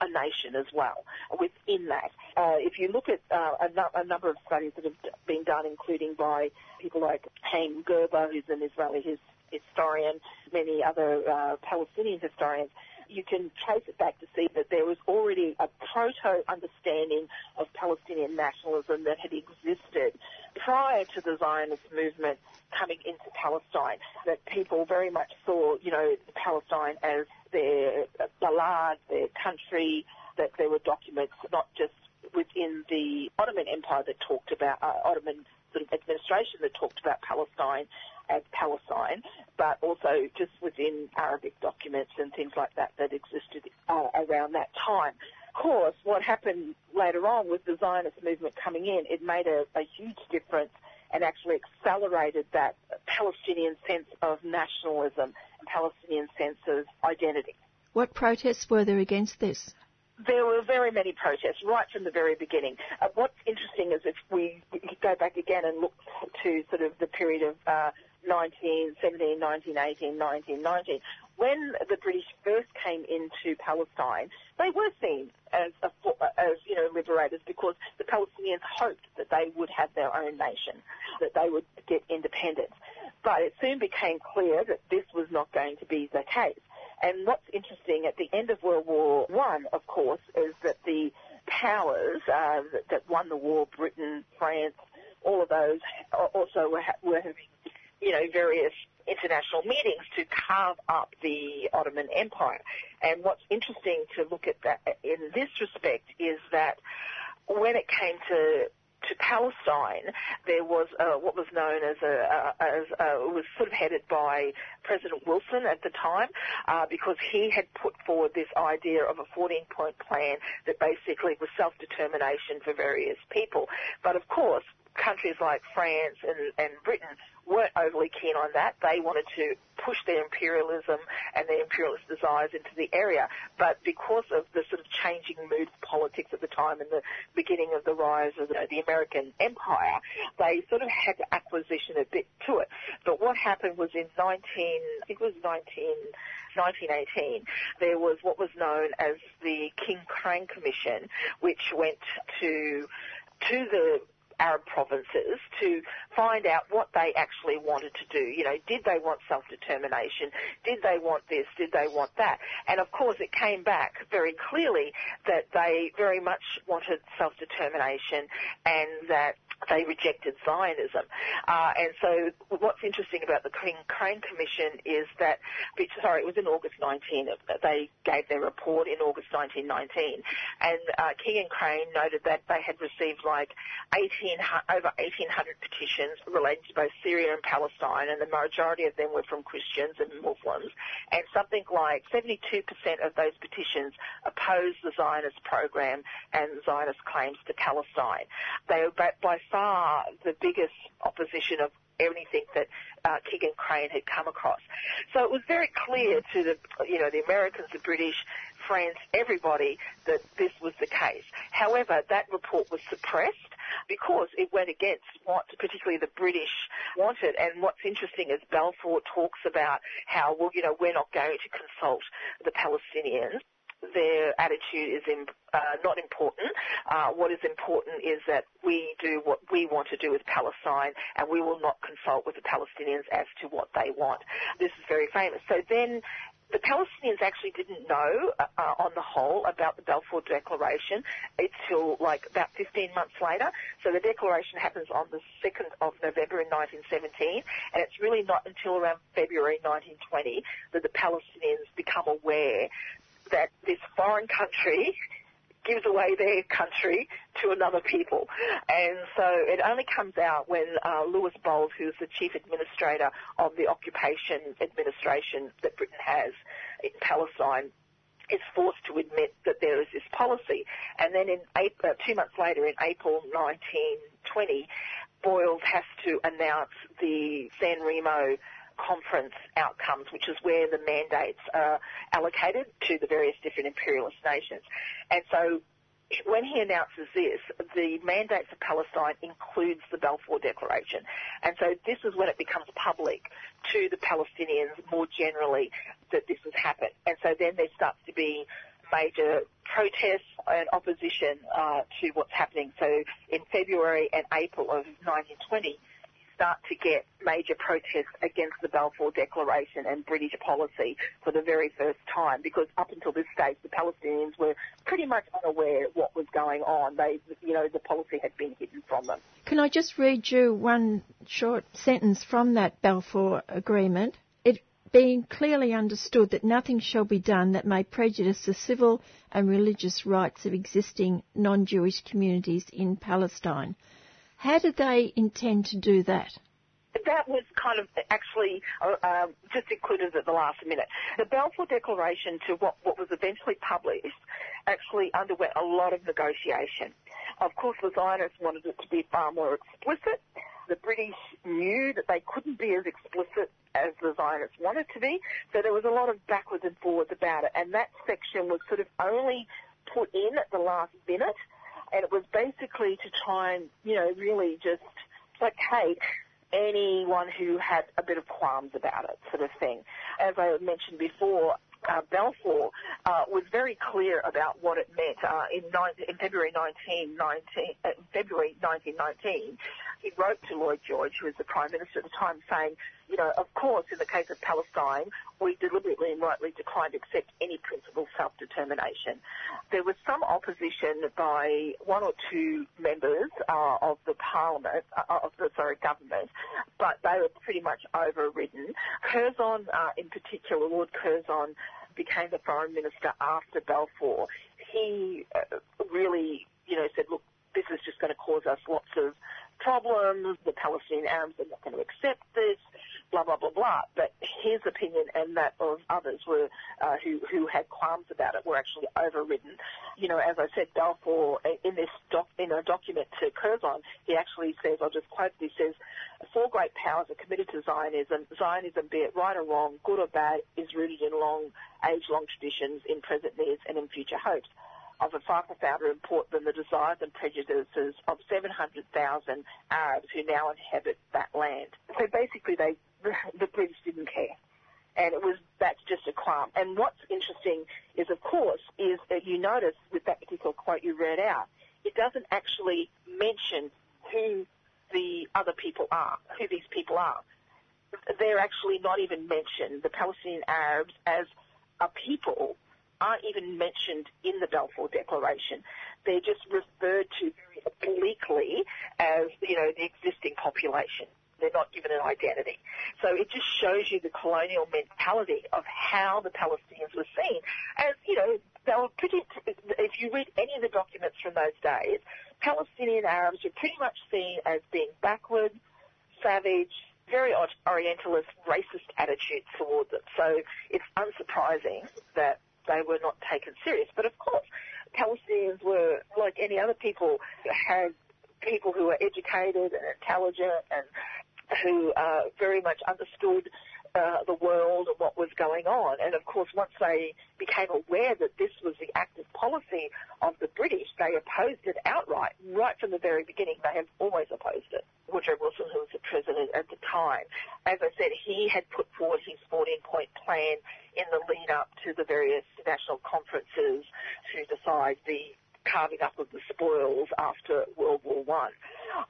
a nation as well within that. Uh, if you look at uh, a, a, number of studies that have been done, including by people like Haim Gerber, who's an Israeli his, historian, many other uh, Palestinian historians, you can trace it back to see that there was already a proto understanding of Palestinian nationalism that had existed prior to the Zionist movement coming into Palestine. That people very much saw, you know, Palestine as their balad, their country, that there were documents not just within the Ottoman Empire that talked about uh, Ottoman sort of administration that talked about Palestine as Palestine, but also just within Arabic documents and things like that that existed uh, around that time. Of course, what happened later on with the Zionist movement coming in, it made a, a huge difference and actually accelerated that Palestinian sense of nationalism and Palestinian sense of identity. What protests were there against this? There were very many protests right from the very beginning. Uh, what's interesting is if we, we go back again and look to sort of the period of uh, 1917, 1918, 1919, when the British first came into Palestine, they were seen as, a, as you know liberators because the Palestinians hoped that they would have their own nation, that they would get independence. But it soon became clear that this was not going to be the case. And what's interesting at the end of World War One, of course, is that the powers uh, that, that won the war, Britain, France, all of those, also were, were having, you know, various international meetings to carve up the Ottoman Empire. And what's interesting to look at that in this respect is that when it came to to Palestine, there was uh, what was known as a, uh, as uh, was sort of headed by President Wilson at the time, uh, because he had put forward this idea of a 14-point plan that basically was self-determination for various people. But of course, countries like France and, and Britain weren't overly keen on that. They wanted to push their imperialism and their imperialist desires into the area. But because of the sort of changing mood of politics at the time and the beginning of the rise of the, the American empire, they sort of had to acquisition a bit to it. But what happened was in 19, I think it was 19, 1918, there was what was known as the King Crane Commission, which went to to the Arab provinces to find out what they actually wanted to do. You know, did they want self-determination? Did they want this? Did they want that? And of course it came back very clearly that they very much wanted self-determination and that they rejected Zionism. Uh, and so what's interesting about the King Crane Commission is that, sorry, it was in August 19, they gave their report in August 1919, and uh, King and Crane noted that they had received like 18, over 1,800 petitions related to both Syria and Palestine, and the majority of them were from Christians and Muslims, and something like 72% of those petitions opposed the Zionist program and Zionist claims to Palestine. They were by far the biggest opposition of anything that uh, King and Crane had come across. So it was very clear to the, you know, the Americans, the British, France, everybody that this was the case. However, that report was suppressed because it went against what particularly the British wanted. And what's interesting is Balfour talks about how, well, you know, we're not going to consult the Palestinians their attitude is in, uh, not important. Uh, what is important is that we do what we want to do with Palestine and we will not consult with the Palestinians as to what they want. This is very famous. So then the Palestinians actually didn't know, uh, on the whole, about the Balfour Declaration until like about 15 months later. So the declaration happens on the 2nd of November in 1917, and it's really not until around February 1920 that the Palestinians become aware that this foreign country gives away their country to another people. And so it only comes out when uh, Bols, who's the chief administrator of the occupation administration that Britain has in Palestine, is forced to admit that there is this policy. And then in April, uh, two months later, in April 1920, Boyle has to announce the San Remo conference outcomes, which is where the mandates are allocated to the various different imperialist nations. And so when he announces this, the mandates of Palestine includes the Balfour Declaration. And so this is when it becomes public to the Palestinians more generally that this has happened. And so then there starts to be major protests and opposition uh, to what's happening. So in February and April of 1920, start to get major protests against the Balfour Declaration and British policy for the very first time because up until this stage the Palestinians were pretty much unaware what was going on. They, you know, the policy had been hidden from them. Can I just read you one short sentence from that Balfour Agreement? It being clearly understood that nothing shall be done that may prejudice the civil and religious rights of existing non-Jewish communities in Palestine how did they intend to do that? That was kind of actually uh, uh, just included at the last minute. The Balfour Declaration to what, what was eventually published actually underwent a lot of negotiation. Of course, the Zionists wanted it to be far more explicit. The British knew that they couldn't be as explicit as the Zionists wanted to be, so there was a lot of backwards and forwards about it. And that section was sort of only put in at the last minute and it was basically to try and, you know, really just placate anyone who had a bit of qualms about it, sort of thing. As I mentioned before, uh, Balfour uh, was very clear about what it meant uh, in, in, February 1919, uh, February 1919. He wrote to Lloyd George, who was the Prime Minister at the time, saying, you know, of course, in the case of Palestine, we deliberately and rightly declined to accept any principle of self-determination. There was some opposition by one or two members uh, of the Parliament, uh, of the sorry government, but they were pretty much overridden. Curzon, uh, in particular, Lord Curzon, became the foreign minister after Balfour. He uh, really, you know, said, look, this is just going to cause us lots of problems. The Palestinian Arabs are not going to accept this blah blah blah blah. But his opinion and that of others were uh, who who had qualms about it were actually overridden. You know, as I said, Balfour in this doc, in a document to Curzon, he actually says, I'll just quote. He says, four great powers are committed to Zionism. Zionism, be it right or wrong, good or bad, is rooted in long, age-long traditions, in present needs, and in future hopes of a far profounder import than the desires and prejudices of 700,000 Arabs who now inhabit that land. So basically, they the British didn't care. And it was, that's just a qualm. And what's interesting is, of course, is that you notice with that particular quote you read out, it doesn't actually mention who the other people are, who these people are. They're actually not even mentioned. The Palestinian Arabs as a people aren't even mentioned in the Balfour Declaration. They're just referred to very obliquely as, you know, the existing population. They're not given an identity. So it just shows you the colonial mentality of how the Palestinians were seen. As, you know, they were pretty, if you read any of the documents from those days, Palestinian Arabs were pretty much seen as being backward, savage, very Orientalist, racist attitudes toward them. So it's unsurprising that they were not taken serious. But of course, Palestinians were, like any other people, had people who were educated and intelligent and who uh, very much understood the world and what was going on. And of course, once they became aware that this was the active policy of the British, they opposed it outright. Right from the very beginning, they have always opposed it. Woodrow Wilson, who was the president at the time, as I said, he had put forward his 14-point plan in the lead up to the various national conferences to decide the carving up of the spoils after World War One.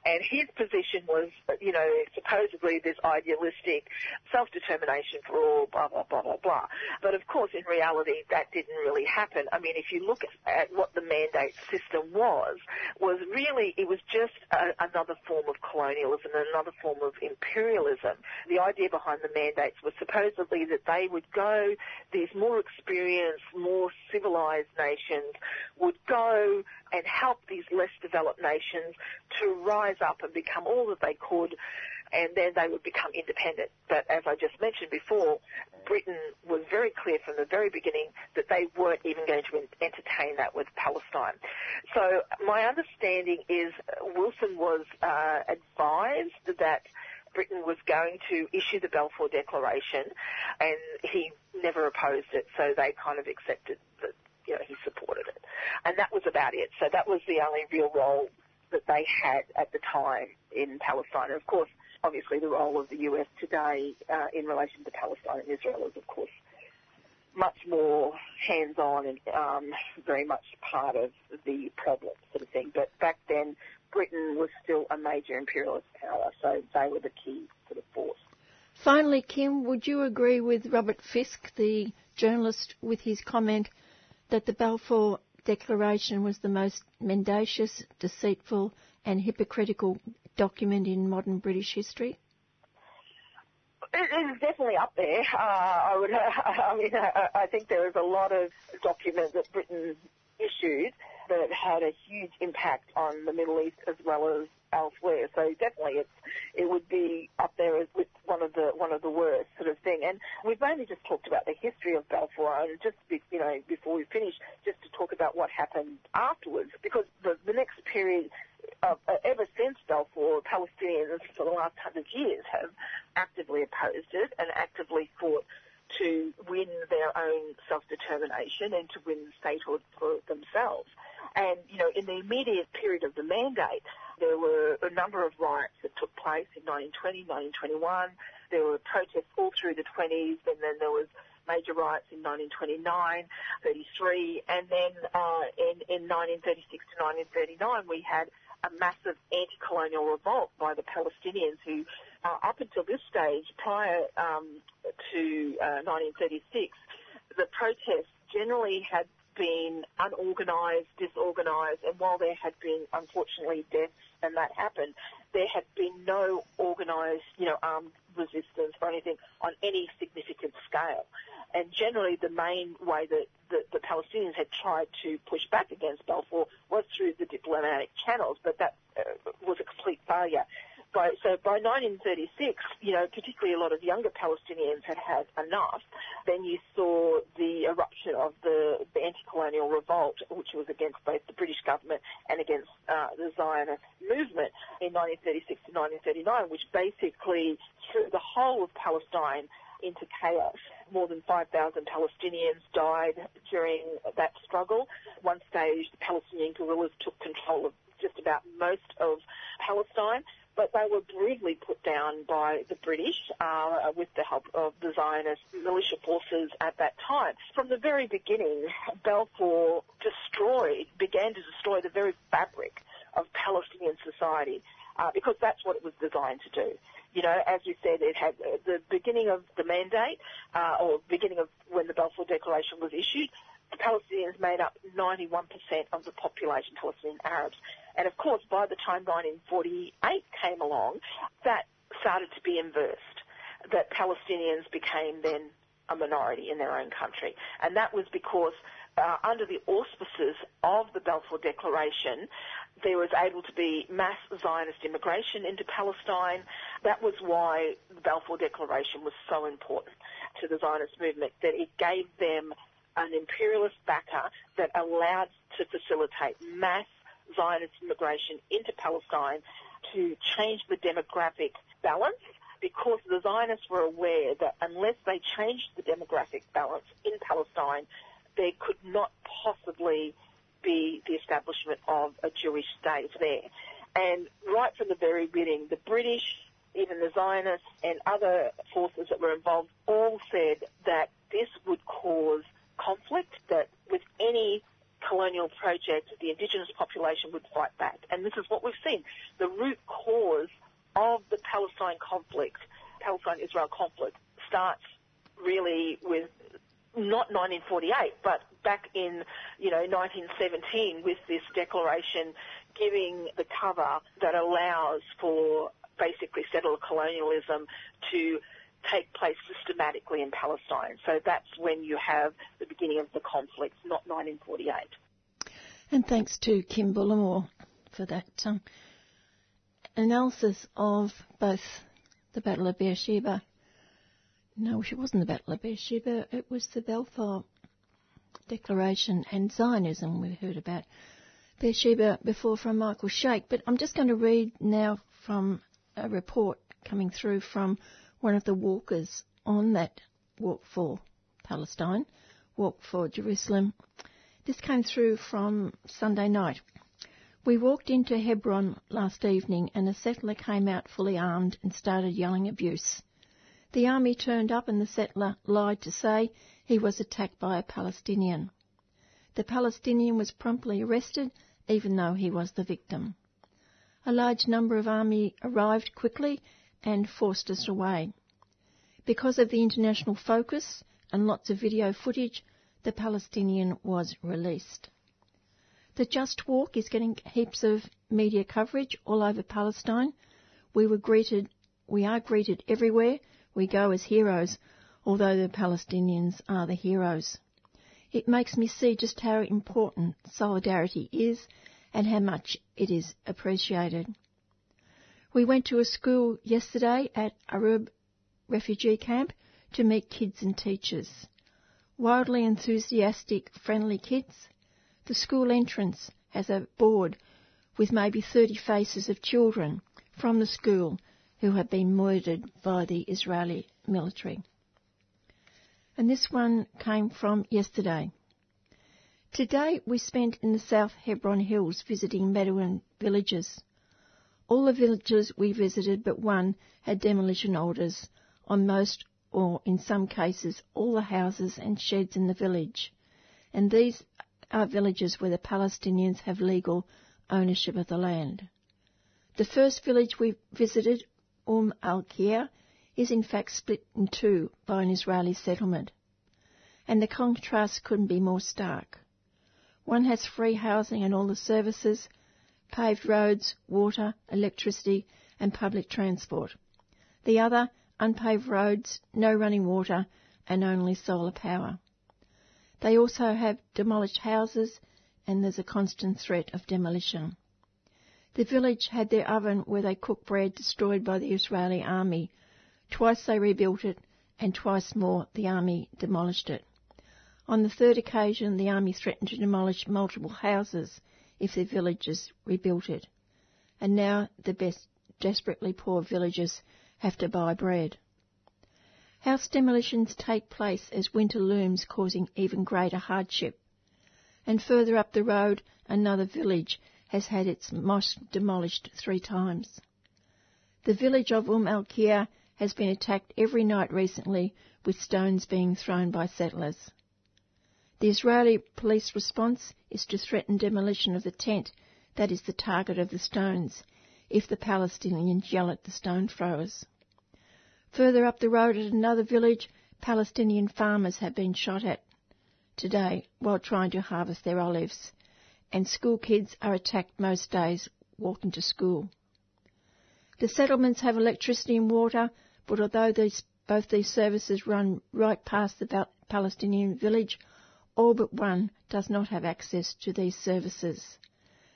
And his position was, you know, supposedly this idealistic self-determination for all, blah, blah, blah, blah, blah. But of course, in reality, that didn't really happen. I mean, if you look at what the mandate system was, was really, it was just a, another form of colonialism and another form of imperialism. The idea behind the mandates was supposedly that they would go, these more experienced, more civilized nations would go and help these less developed nations to rise up and become all that they could and then they would become independent. But as I just mentioned before, Britain was very clear from the very beginning that they weren't even going to entertain that with Palestine. So my understanding is Wilson was uh, advised that Britain was going to issue the Balfour Declaration, and he never opposed it, so they kind of accepted that you know, he supported it. And that was about it. So that was the only real role that they had at the time in Palestine. And of course, obviously the role of the US today uh, in relation to Palestine and Israel is of course much more hands-on and um, very much part of the problem sort of thing. But back then, Britain was still a major imperialist power, so they were the key sort of force. Finally, Kim, would you agree with Robert Fisk, the journalist, with his comment that the Balfour Declaration was the most mendacious, deceitful, and hypocritical document in modern British history? It is definitely up there. Uh, I would. I mean, I, I think there is a lot of documents that Britain issued that had a huge impact on the Middle East as well as elsewhere. So definitely, it's it would be up there as with one of the one of the worst sort of thing. And we've only just talked about the history of Balfour, and just you know before we finish, just to talk about what happened afterwards, because the the next period. Uh, ever since Balfour, Palestinians for the last hundred years have actively opposed it and actively fought to win their own self-determination and to win statehood for themselves. And, you know, in the immediate period of the mandate, there were a number of riots that took place in 1920, 1921. There were protests all through the 20s, and then there was major riots in 1929, 33, and then uh, in, in 1936 to 1939 we had a massive anti-colonial revolt by the Palestinians who, uh, up until this stage, prior um, to uh, 1936, the protests generally had been unorganised, disorganised, and while there had been unfortunately deaths and that happened, there had been no organised, you know, armed resistance or anything on any significant scale. And generally, the main way that the, the Palestinians had tried to push back against Balfour was through the diplomatic channels, but that uh, was a complete failure by, so by 1936, you know, particularly a lot of younger Palestinians had had enough. Then you saw the eruption of the, the anti-colonial revolt, which was against both the British government and against uh, the Zionist movement in 1936 to 1939, which basically threw the whole of Palestine into chaos. More than 5,000 Palestinians died during that struggle. One stage, the Palestinian guerrillas took control of just about most of Palestine but they were brutally put down by the British uh, with the help of the Zionist militia forces at that time. From the very beginning, Balfour destroyed, began to destroy the very fabric of Palestinian society uh, because that's what it was designed to do. You know, as you said, it had uh, the beginning of the mandate, uh, or beginning of when the Balfour Declaration was issued. The Palestinians made up 91% of the population, Palestinian Arabs And of course, by the time 1948 came along, that started to be inversed. That Palestinians became then a minority in their own country. And that was because uh, under the auspices of the Balfour Declaration, there was able to be mass Zionist immigration into Palestine. That was why the Balfour Declaration was so important to the Zionist movement, that it gave them an imperialist backer that allowed to facilitate mass Zionist immigration into Palestine to change the demographic balance because the Zionists were aware that unless they changed the demographic balance in Palestine, there could not possibly be the establishment of a Jewish state there. And right from the very beginning, the British, even the Zionists and other forces that were involved all said that this would cause conflict, that with any colonial project, the indigenous population would fight back. And this is what we've seen. The root cause of the Palestine conflict, Palestine-Israel conflict, starts really with not 1948, but back in, you know, 1917 with this declaration giving the cover that allows for basically settler colonialism to take place systematically in Palestine. So that's when you have the beginning of the conflict, not 1948. And thanks to Kim Bullimore for that um, analysis of both the Battle of Beersheba. No, it wasn't the Battle of Beersheba, it was the Balfour Declaration and Zionism we heard about. Beersheba before from Michael Shaik, but I'm just going to read now from a report coming through from one of the walkers on that walk for Palestine, walk for Jerusalem. This came through from Sunday night. We walked into Hebron last evening and a settler came out fully armed and started yelling abuse. The army turned up and the settler lied to say he was attacked by a Palestinian. The Palestinian was promptly arrested even though he was the victim. A large number of army arrived quickly and forced us away. Because of the international focus and lots of video footage, the Palestinian was released. The Just Walk is getting heaps of media coverage all over Palestine. We were greeted, we are greeted everywhere. We go as heroes, although the Palestinians are the heroes. It makes me see just how important solidarity is and how much it is appreciated. We went to a school yesterday at Arub refugee camp to meet kids and teachers. Wildly enthusiastic, friendly kids the school entrance has a board with maybe 30 faces of children from the school who have been murdered by the Israeli military. And this one came from yesterday. Today we spent in the South Hebron Hills visiting Bedouin villages. All the villages we visited but one had demolition orders on most or in some cases all the houses and sheds in the village. And these are villages where the Palestinians have legal ownership of the land. The first village we visited, Umm al-Kheir, is in fact split in two by an Israeli settlement. And the contrast couldn't be more stark. One has free housing and all the services, paved roads, water, electricity and public transport. The other, unpaved roads, no running water and only solar power. They also have demolished houses and there's a constant threat of demolition. The village had their oven where they cooked bread destroyed by the Israeli army. Twice they rebuilt it and twice more the army demolished it. On the third occasion, the army threatened to demolish multiple houses if their villagers rebuilt it. And now the best, desperately poor villagers have to buy bread. House demolitions take place as winter looms, causing even greater hardship. And further up the road, another village has had its mosque demolished three times. The village of Umm al Kheir has been attacked every night recently with stones being thrown by settlers. The Israeli police response is to threaten demolition of the tent that is the target of the stones if the Palestinians yell at the stone throwers. Further up the road at another village, Palestinian farmers have been shot at today while trying to harvest their olives. and school kids are attacked most days walking to school. The settlements have electricity and water, but although these, both these services run right past the Palestinian village, all but one does not have access to these services.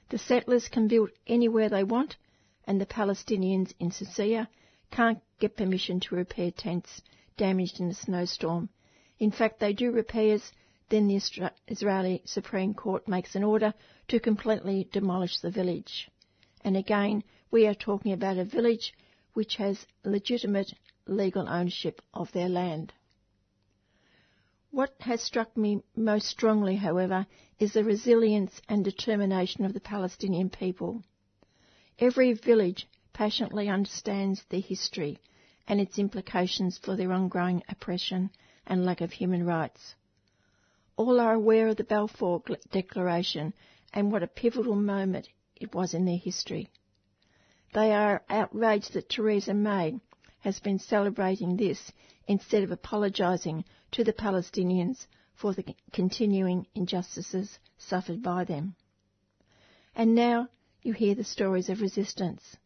The settlers can build anywhere they want, and the Palestinians in Susia can't get permission to repair tents damaged in a snowstorm. In fact, they do repairs, then the Israeli Supreme Court makes an order to completely demolish the village. And again, we are talking about a village which has legitimate legal ownership of their land. What has struck me most strongly, however, is the resilience and determination of the Palestinian people. Every village passionately understands their history and its implications for their ongoing oppression and lack of human rights. All are aware of the Balfour Declaration and what a pivotal moment it was in their history. They are outraged that Theresa May has been celebrating this instead of apologising to the Palestinians for the continuing injustices suffered by them. And now you hear the stories of resistance.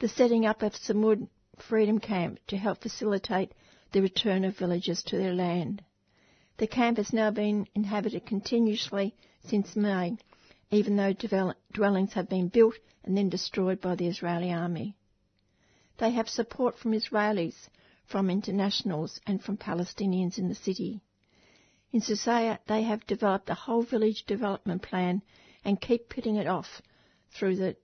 The setting up of Sumud Freedom Camp to help facilitate the return of villagers to their land. The camp has now been inhabited continuously since May, even though dwellings have been built and then destroyed by the Israeli army. They have support from Israelis, from internationals, and from Palestinians in the city. In Susia, they have developed a whole village development plan and keep putting it off through the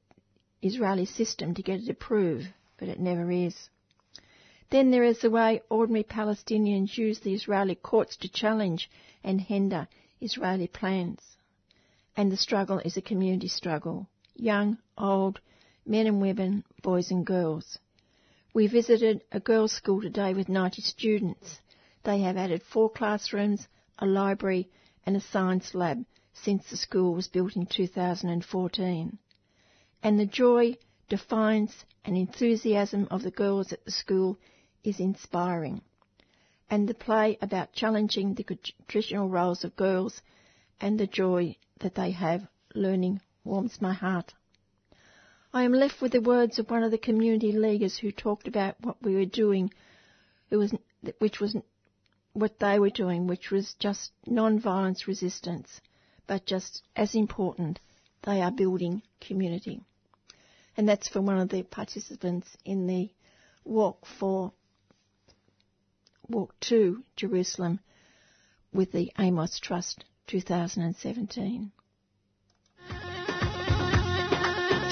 Israeli system to get it approved, but it never is. Then there is the way ordinary Palestinians use the Israeli courts to challenge and hinder Israeli plans. And the struggle is a community struggle. Young, old, men and women, boys and girls. We visited a girls' school today with 90 students. They have added four classrooms, a library and a science lab since the school was built in 2014. And the joy, defiance and enthusiasm of the girls at the school is inspiring. And the play about challenging the traditional roles of girls and the joy that they have learning warms my heart. I am left with the words of one of the community leaguers who talked about what we were doing, which was what they were doing, which was just non-violence resistance, but just as important, they are building community. And that's from one of the participants in the walk for walk to Jerusalem with the Amos Trust 2017.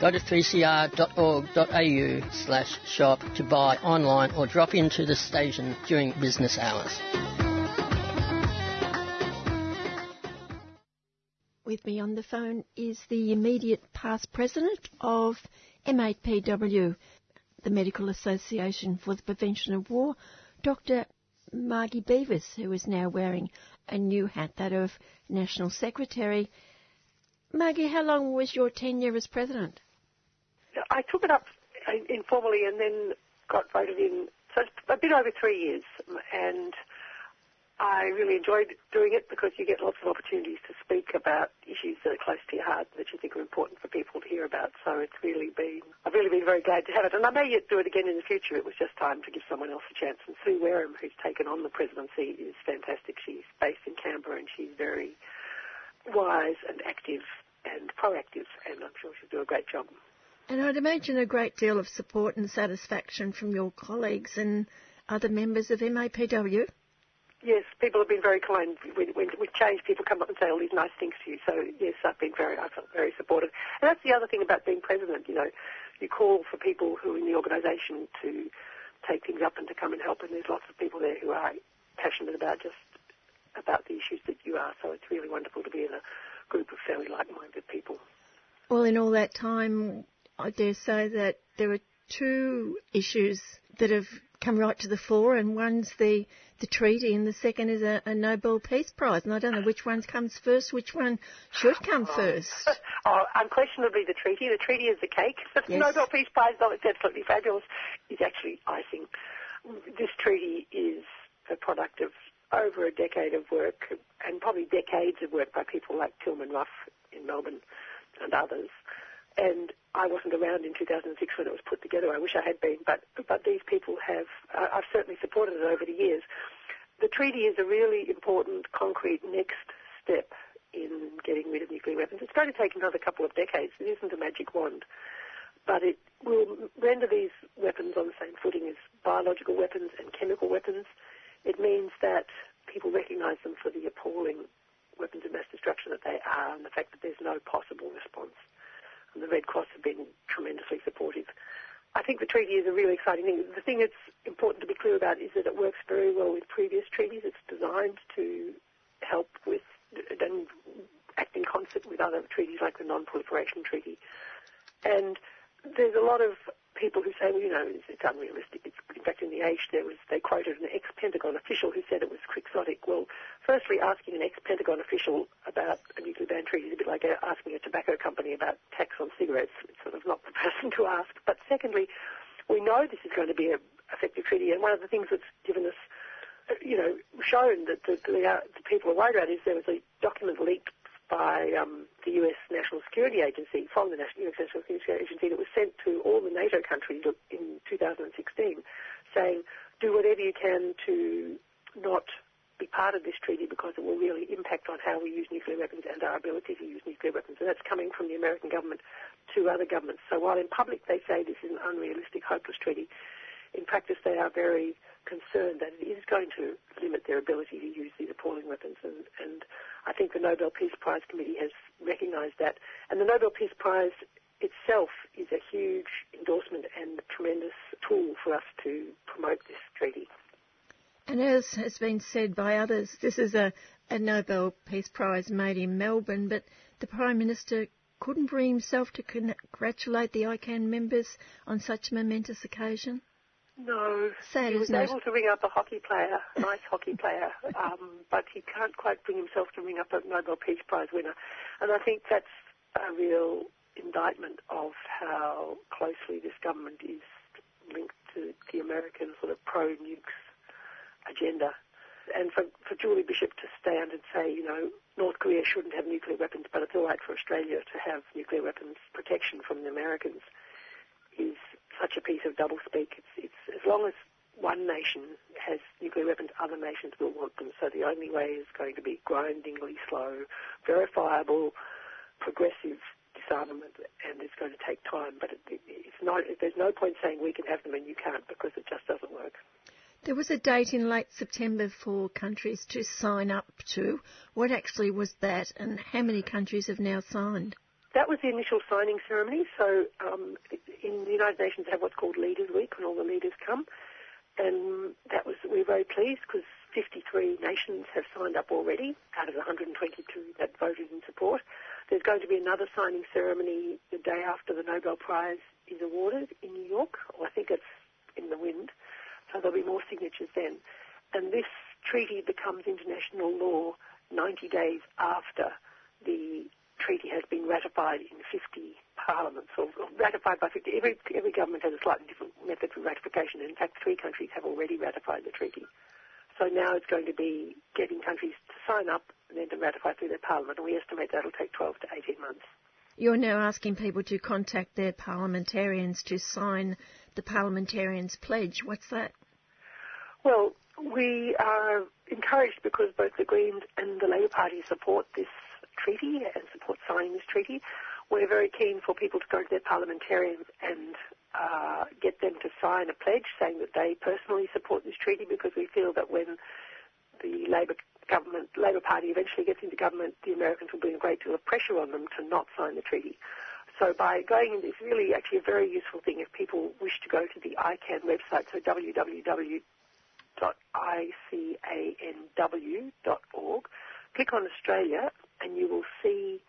Go to 3cr.org.au slash shop to buy online or drop into the station during business hours. With me on the phone is the immediate past president of MAPW, the Medical Association for the Prevention of War, Dr. Margie Beavis, who is now wearing a new hat, that of National Secretary. Margie, how long was your tenure as president? I took it up uh, informally and then got voted in. So it's a bit over three years, and I really enjoyed doing it because you get lots of opportunities to speak about issues that are close to your heart that you think are important for people to hear about. So it's really been, I've really been very glad to have it. And I may yet do it again in the future. It was just time to give someone else a chance. And Sue Wareham, who's taken on the presidency, is fantastic. She's based in Canberra and she's very wise and active and proactive, and I'm sure she'll do a great job. And I'd imagine a great deal of support and satisfaction from your colleagues and other members of MAPW. Yes, people have been very kind. When, when we change, people come up and say all these nice things to you. So yes, I've been very, I felt very supported. And that's the other thing about being president. You know, you call for people who are in the organisation to take things up and to come and help. And there's lots of people there who are passionate about just about the issues that you are. So it's really wonderful to be in a group of fairly like-minded people. Well, in all that time, I dare say that there are two issues that have come right to the fore, and one's the, the treaty, and the second is a, a Nobel Peace Prize. And I don't know which one comes first, which one should come oh. first. oh, unquestionably the treaty. The treaty is the cake. The Yes. Nobel Peace Prize, though it's absolutely fabulous, is actually icing. This treaty is a product of over a decade of work, and probably decades of work by people like Tilman Ruff in Melbourne and others. And I wasn't around in 2006 when it was put together. I wish I had been, but but these people have. Uh, I've certainly supported it over the years. The treaty is a really important, concrete next step in getting rid of nuclear weapons. It's going to take another couple of decades. It isn't a magic wand, but it will render these weapons on the same footing as biological weapons and chemical weapons. It means that people recognise them for the appalling weapons of mass destruction that they are, and the fact that there's no possible response the Red Cross have been tremendously supportive. I think the treaty is a really exciting thing. The thing that's important to be clear about is that it works very well with previous treaties. It's designed to help with and act in concert with other treaties like the Non-Proliferation Treaty. And there's a lot of people who say, well, you know, it's, it's unrealistic. It's, in fact, in the Age, there was they quoted an ex-Pentagon official who said it was quixotic. Well, firstly, asking an ex-Pentagon official about a nuclear ban treaty is a bit like asking a tobacco company about tax on cigarettes. It's sort of not the person to ask. But secondly, we know this is going to be an effective treaty, and one of the things that's given us, uh, you know, shown that the, the, uh, the people are worried about is there was a document leaked by um, the US National Security Agency, from the National US National Security Agency, that was sent to all the NATO countries in 2016, saying, do whatever you can to not be part of this treaty because it will really impact on how we use nuclear weapons and our ability to use nuclear weapons. And that's coming from the American government to other governments. So while in public they say this is an unrealistic, hopeless treaty, in practice they are very concerned that it is going to limit their ability to use these appalling weapons. And, and I think the Nobel Peace Prize Committee has recognised that. And the Nobel Peace Prize itself is a huge endorsement and a tremendous tool for us to promote this treaty. And as has been said by others, this is a, a Nobel Peace Prize made in Melbourne, but the Prime Minister couldn't bring himself to congratulate the ICAN members on such a momentous occasion. No, Sad, he was isn't it? able to ring up a hockey player, nice hockey player, um, but he can't quite bring himself to ring up a Nobel Peace Prize winner. And I think that's a real indictment of how closely this government is linked to the American sort of pro-nukes agenda. And for, for Julie Bishop to stand and say, you know, North Korea shouldn't have nuclear weapons, but it's all right for Australia to have nuclear weapons protection from the Americans is such a piece of doublespeak. It's, it's as long as one nation has nuclear weapons, other nations will want them. So the only way is going to be grindingly slow, verifiable, progressive disarmament, and it's going to take time. But it, it, it's not. There's no point saying we can have them and you can't because it just doesn't work. There was a date in late September for countries to sign up to. What actually was that, and how many countries have now signed? That was the initial signing ceremony. So um, in the United Nations, they have what's called Leaders Week when all the leaders come, and that was we were very pleased because 53 nations have signed up already out of the 122 that voted in support. There's going to be another signing ceremony the day after the Nobel Prize is awarded in New York, or I think it's in the wind. So there'll be more signatures then. And this treaty becomes international law 90 days after the treaty has been ratified in 50 parliaments, or ratified by 50. Every, every government has a slightly different method for ratification. In fact, three countries have already ratified the treaty. So now it's going to be getting countries to sign up and then to ratify through their parliament, and we estimate that'll take 12 to 18 months. You're now asking people to contact their parliamentarians to sign the parliamentarians' pledge. What's that? Well, we are encouraged because both the Greens and the Labor Party support this treaty and support signing this treaty. We're very keen for people to go to their parliamentarians and uh, get them to sign a pledge saying that they personally support this treaty because we feel that when the Labor government, Labor Party eventually gets into government, the Americans will bring a great deal of pressure on them to not sign the treaty. So by going in, it's really actually a very useful thing if people wish to go to the ICAN website, so www.icanw.org, click on Australia, and you will see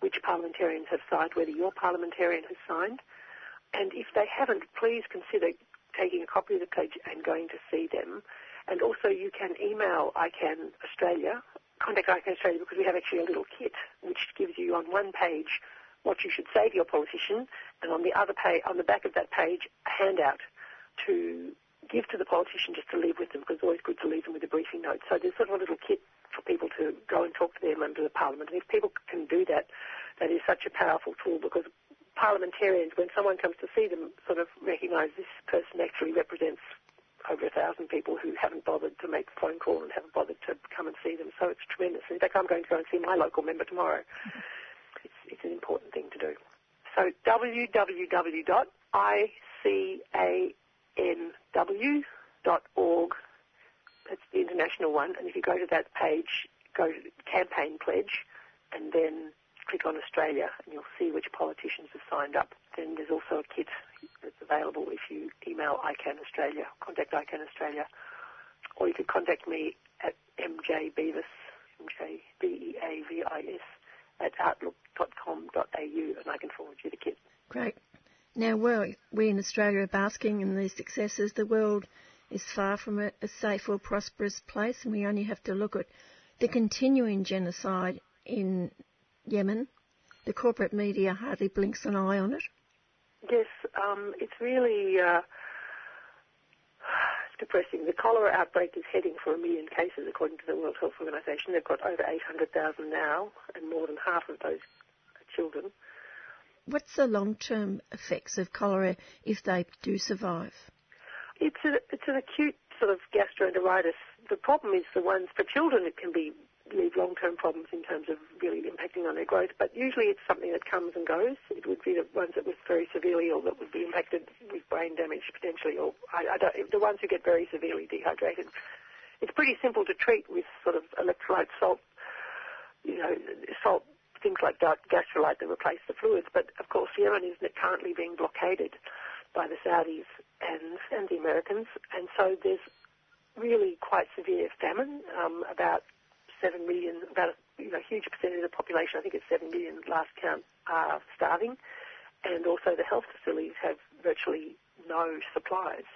which parliamentarians have signed, whether your parliamentarian has signed. And if they haven't, please consider taking a copy of the pledge and going to see them. And also you can email ICAN Australia, contact ICAN Australia because we have actually a little kit which gives you on one page what you should say to your politician and on the other page, on the back of that page, a handout to give to the politician just to leave with them because it's always good to leave them with a briefing note. So there's sort of a little kit for people to go and talk to their member of parliament. And if people can do that, that is such a powerful tool because parliamentarians, when someone comes to see them, sort of recognise this person actually represents over a thousand people who haven't bothered to make a phone call and haven't bothered to come and see them. So it's tremendous. In fact, I'm going to go and see my local member tomorrow. It's, it's an important thing to do. So www.icanw.org. That's the international one. And if you go to that page, go to campaign pledge, and then click on Australia, and you'll see which politicians have signed up. Then there's also a kit that's available if you email ICAN Australia, contact ICAN Australia, or you could contact me at mjbeavis, M-J-B-E-A-V-I-S, at outlook.com.au, and I can forward you the kit. Great. Now, well, we in Australia are basking in these successes. The world is far from a, a safe or prosperous place, and we only have to look at the continuing genocide in Yemen. The corporate media hardly blinks an eye on it. Yes, um, it's really uh, depressing. The cholera outbreak is heading for a million cases, according to the World Health Organization. They've got over 800,000 now, and more than half of those are children. What's the long-term effects of cholera if they do survive? It's, a, it's an acute sort of gastroenteritis. The problem is the ones for children. It can be leave long-term problems in terms of really impacting on their growth. But usually it's something that comes and goes. It would be the ones that were very severely ill that would be impacted with brain damage potentially, or I, I don't, the ones who get very severely dehydrated. It's pretty simple to treat with sort of electrolyte salt, you know, salt things like Gastrolyte that replace the fluids. But of course, Yemen is currently being blockaded by the Saudis and, and the Americans, and so there's really quite severe famine. Um, about seven million, about a you know, huge percentage of the population, I think it's seven million last count, are starving, and also the health facilities have virtually no supplies.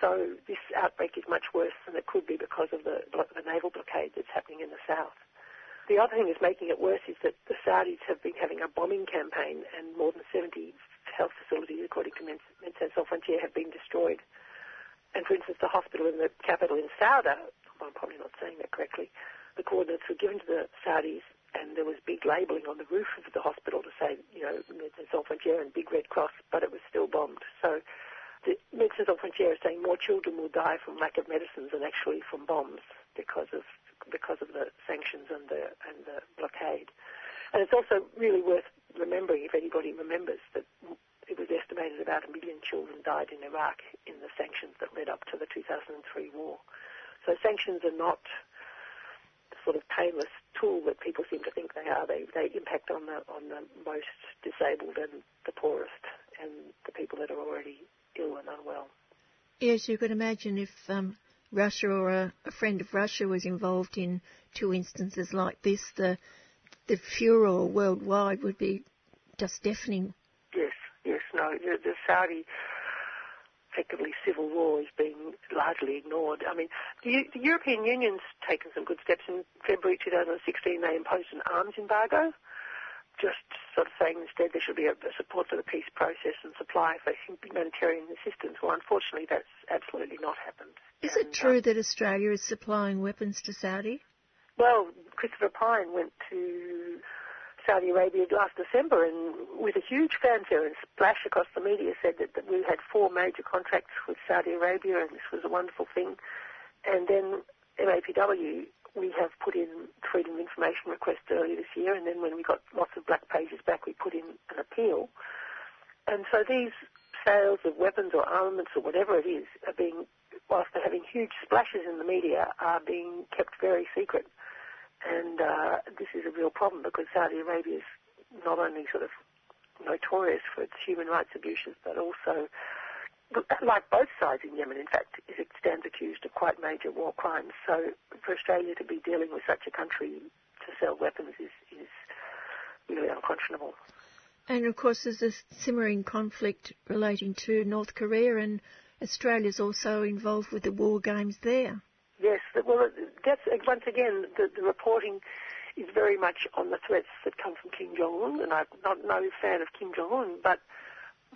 So this outbreak is much worse than it could be because of the, the naval blockade that's happening in the south. The other thing that's making it worse is that the Saudis have been having a bombing campaign, and more than 70 health facilities, according to Médecins Sans Frontières, have been destroyed. And for instance, the hospital in the capital in Sauda, I'm probably not saying that correctly, the coordinates were given to the Saudis, and there was big labelling on the roof of the hospital to say, you know, Médecins Sans Frontières and Big Red Cross, but it was still bombed. So the Médecins Sans Frontières is saying more children will die from lack of medicines than actually from bombs because of because of the sanctions and the and the blockade. And it's also really worth remembering, if anybody remembers, that it was estimated about a million children died in Iraq in the sanctions that led up to the 2003 war. So sanctions are not the sort of painless tool that people seem to think they are. They they impact on the on the most disabled and the poorest and the people that are already ill and unwell. Yes, you could imagine if um, Russia or a, a, friend of Russia was involved in two instances like this, the the furor worldwide would be just deafening. Yes, yes, no, the, the Saudi effectively civil war is being largely ignored. I mean, the, the European Union's taken some good steps. In February 2016, they imposed an arms embargo just sort of saying instead there should be a, a support for the peace process and supply for humanitarian assistance. Well, unfortunately, that's absolutely not happened. Is and, it true um, that Australia is supplying weapons to Saudi? Well, Christopher Pyne went to Saudi Arabia last December and with a huge fanfare and splash across the media said that, that we had four major contracts with Saudi Arabia and this was a wonderful thing. And then MAPW we have put in freedom of information request earlier this year, and then when we got lots of black pages back, we put in an appeal. And so these sales of weapons or armaments or whatever it is are being, whilst they're having huge splashes in the media, are being kept very secret. And uh, this is a real problem because Saudi Arabia is not only sort of notorious for its human rights abuses, but also like both sides in Yemen, in fact, it stands accused of quite major war crimes. So for Australia to be dealing with such a country to sell weapons is, is really unconscionable. And of course, there's a simmering conflict relating to North Korea, and Australia's also involved with the war games there. Yes, well, that's once again the, the reporting is very much on the threats that come from Kim Jong Un, and I'm not no fan of Kim Jong Un, but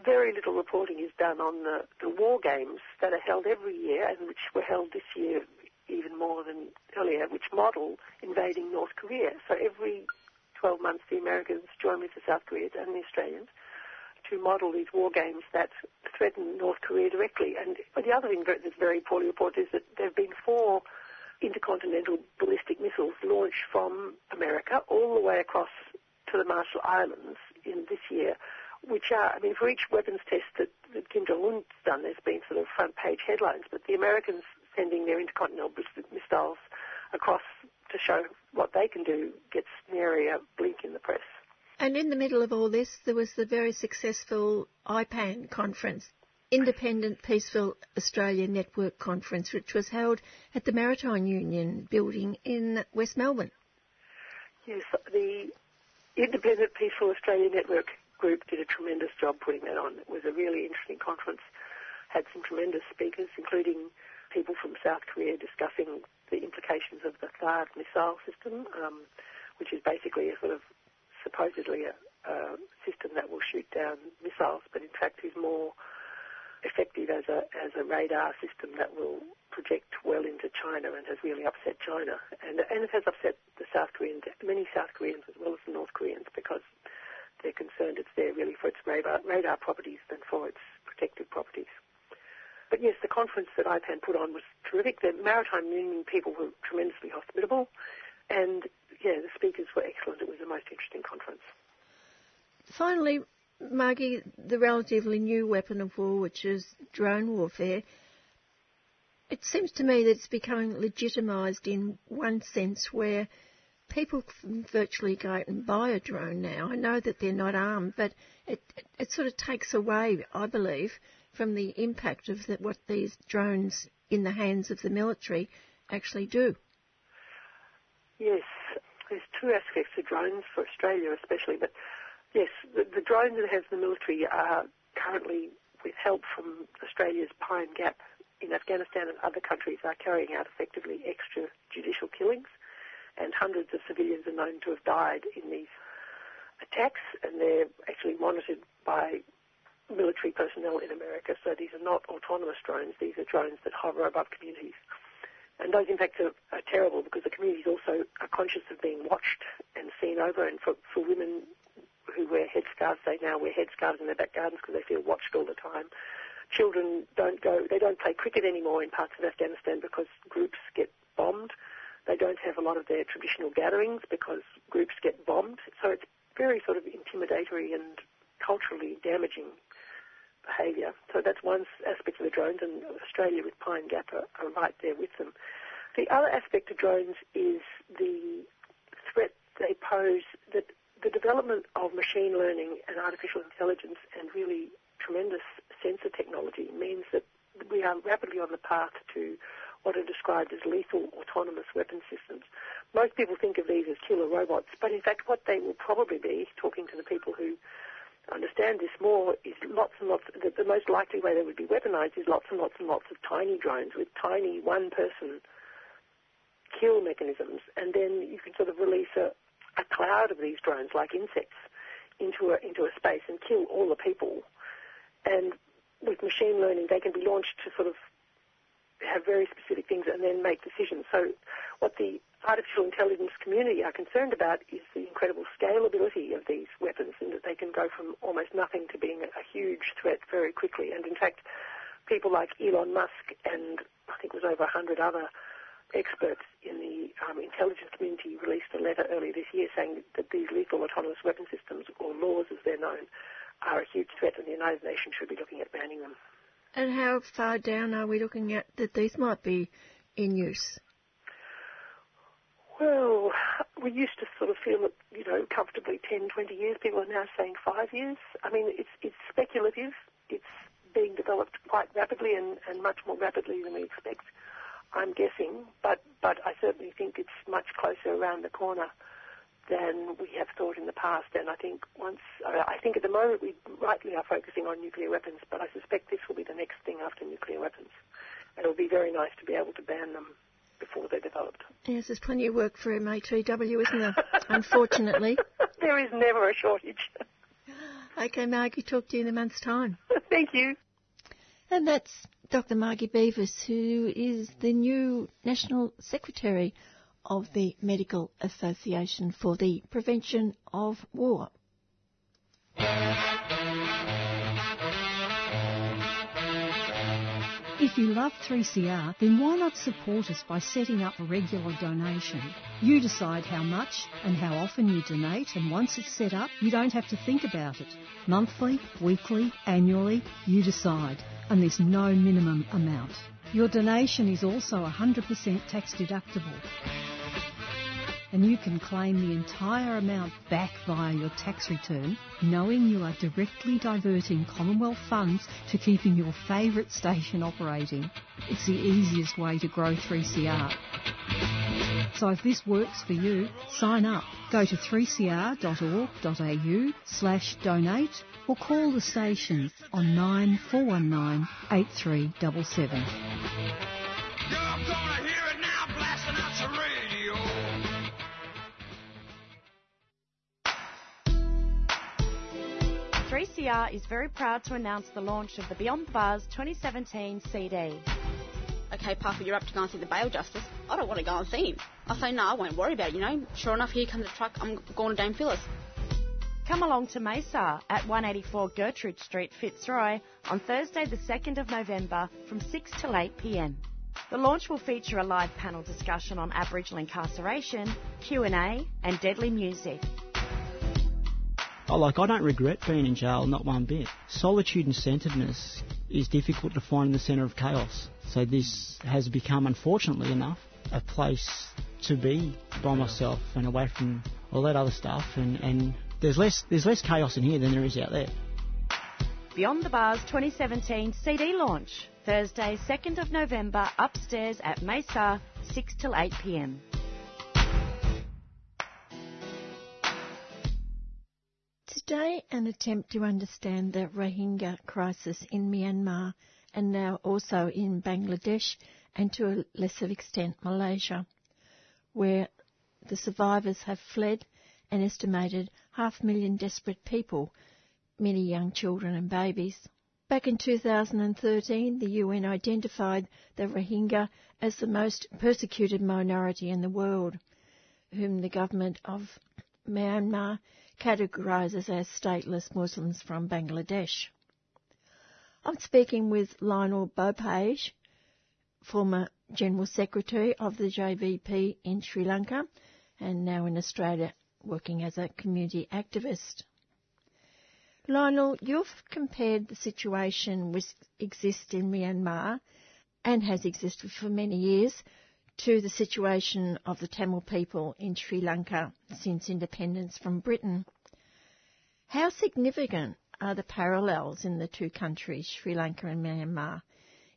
very little reporting is done on the, the war games that are held every year, and which were held this year even more than earlier, which model invading North Korea. So every 12 months, the Americans join with the South Koreans and the Australians to model these war games that threaten North Korea directly. And the other thing that's very poorly reported is that there have been four intercontinental ballistic missiles launched from America all the way across to the Marshall Islands in this year, which are, I mean, for each weapons test that, that Kim Jong Un's done, there's been sort of front page headlines, but the Americans sending their intercontinental ballistic missiles across to show what they can do gets nary a blink in the press. And in the middle of all this, there was the very successful IPAN conference, Independent Peaceful Australia Network Conference, which was held at the Maritime Union building in West Melbourne. Yes, the Independent Peaceful Australia Network group did a tremendous job putting that on. It was a really interesting conference. Had some tremendous speakers, including people from South Korea discussing the implications of the THAAD missile system, um, which is basically a sort of supposedly a, a, system that will shoot down missiles, but in fact is more effective as a as a radar system that will project well into China and has really upset China, and and it has upset the South Koreans, many South Koreans as well as the North Koreans, because they're concerned it's there really for its radar, radar properties than for its protective properties. But yes, the conference that IPAN put on was terrific. The Maritime Union people were tremendously hospitable, and yeah, the speakers were excellent. It was the most interesting conference. Finally, Margie, the relatively new weapon of war, which is drone warfare, it seems to me that it's becoming legitimised in one sense where people virtually go out and buy a drone now. I know that they're not armed, but it, it, it sort of takes away, I believe, from the impact of the, what these drones in the hands of the military actually do. Yes, there's two aspects to drones for Australia especially, but yes, the, the drones that have the military are currently with help from Australia's Pine Gap in Afghanistan and other countries are carrying out effectively extrajudicial killings and hundreds of civilians are known to have died in these attacks and they're actually monitored by military personnel in America. So these are not autonomous drones. These are drones that hover above communities. And those impacts are, are terrible because the communities also are conscious of being watched and seen over. And for, for women who wear headscarves, they now wear headscarves in their back gardens because they feel watched all the time. Children don't go, they don't play cricket anymore in parts of Afghanistan because groups get bombed. They don't have a lot of their traditional gatherings because groups get bombed. So it's very sort of intimidatory and culturally damaging behaviour. So that's one aspect of the drones, and Australia with Pine Gap are, are right there with them. The other aspect of drones is the threat they pose that the development of machine learning and artificial intelligence and really tremendous sensor technology means that we are rapidly on the path to what are described as lethal autonomous weapon systems. Most people think of these as killer robots, but in fact what they will probably be, talking to the people who understand this more is lots and lots, the, the most likely way they would be weaponized is lots and lots and lots of tiny drones with tiny one person kill mechanisms, and then you can sort of release a, a cloud of these drones like insects into a, into a space and kill all the people. And with machine learning, they can be launched to sort of have very specific things and then make decisions. So what the artificial intelligence community are concerned about is the incredible scalability of these weapons and that they can go from almost nothing to being a huge threat very quickly. And in fact, people like Elon Musk and I think it was over 100 other experts in the um, intelligence community released a letter earlier this year saying that these lethal autonomous weapon systems, or laws as they're known, are a huge threat and the United Nations should be looking at banning them. And how far down are we looking at that these might be in use? Well, we used to sort of feel that, you know, comfortably 10, 20 years. People are now saying five years. I mean, it's, it's speculative. It's being developed quite rapidly and, and much more rapidly than we expect, I'm guessing. But, but I certainly think it's much closer around the corner than we have thought in the past. And I think once, I think at the moment we rightly are focusing on nuclear weapons, but I suspect this will be the next thing after nuclear weapons. And it'll be very nice to be able to ban them before they're developed. Yes, there's plenty of work for MAPW, isn't there? Unfortunately. there is never a shortage. okay, Margie, talk to you in a month's time. Thank you. And that's Dr. Margie Beavis, who is the new National Secretary of the Medical Association for the Prevention of War. If you love 3CR, then why not support us by setting up a regular donation? You decide how much and how often you donate, and once it's set up, you don't have to think about it. Monthly, weekly, annually, you decide, and there's no minimum amount. Your donation is also 100% tax deductible and you can claim the entire amount back via your tax return, knowing you are directly diverting Commonwealth funds to keeping your favourite station operating. It's the easiest way to grow 3CR. So if this works for you, sign up. Go to 3cr.org.au slash donate or call the station on 9419 8377. 3CR is very proud to announce the launch of the Beyond Bars 2017 CD. Okay, Papa, you're up to go and see the bail justice. I don't want to go and see him. I say, no, I won't worry about it, you know. Sure enough, here comes the truck. I'm going to Dame Phyllis. Come along to Mesa at 184 Gertrude Street, Fitzroy on Thursday the 2nd of November from 6 till 8 pm. The launch will feature a live panel discussion on Aboriginal incarceration, Q&A and deadly music. Oh, like, I don't regret being in jail, not one bit. Solitude and centeredness is difficult to find in the centre of chaos. So this has become, unfortunately enough, a place to be by myself and away from all that other stuff. And, and there's less there's less chaos in here than there is out there. Beyond the Bars 2017 CD launch, Thursday, 2nd of November, upstairs at Mesa, 6 till 8 pm. Today, an attempt to understand the Rohingya crisis in Myanmar and now also in Bangladesh and to a lesser extent Malaysia, where the survivors have fled an estimated half million desperate people, many young children and babies. Back in 2013, the UN identified the Rohingya as the most persecuted minority in the world, whom the government of Myanmar categorises as stateless Muslims from Bangladesh. I'm speaking with Lionel Bopage, former General Secretary of the JVP in Sri Lanka and now in Australia working as a community activist. Lionel, you've compared the situation which exists in Myanmar and has existed for many years to the situation of the Tamil people in Sri Lanka since independence from Britain. How significant are the parallels in the two countries, Sri Lanka and Myanmar,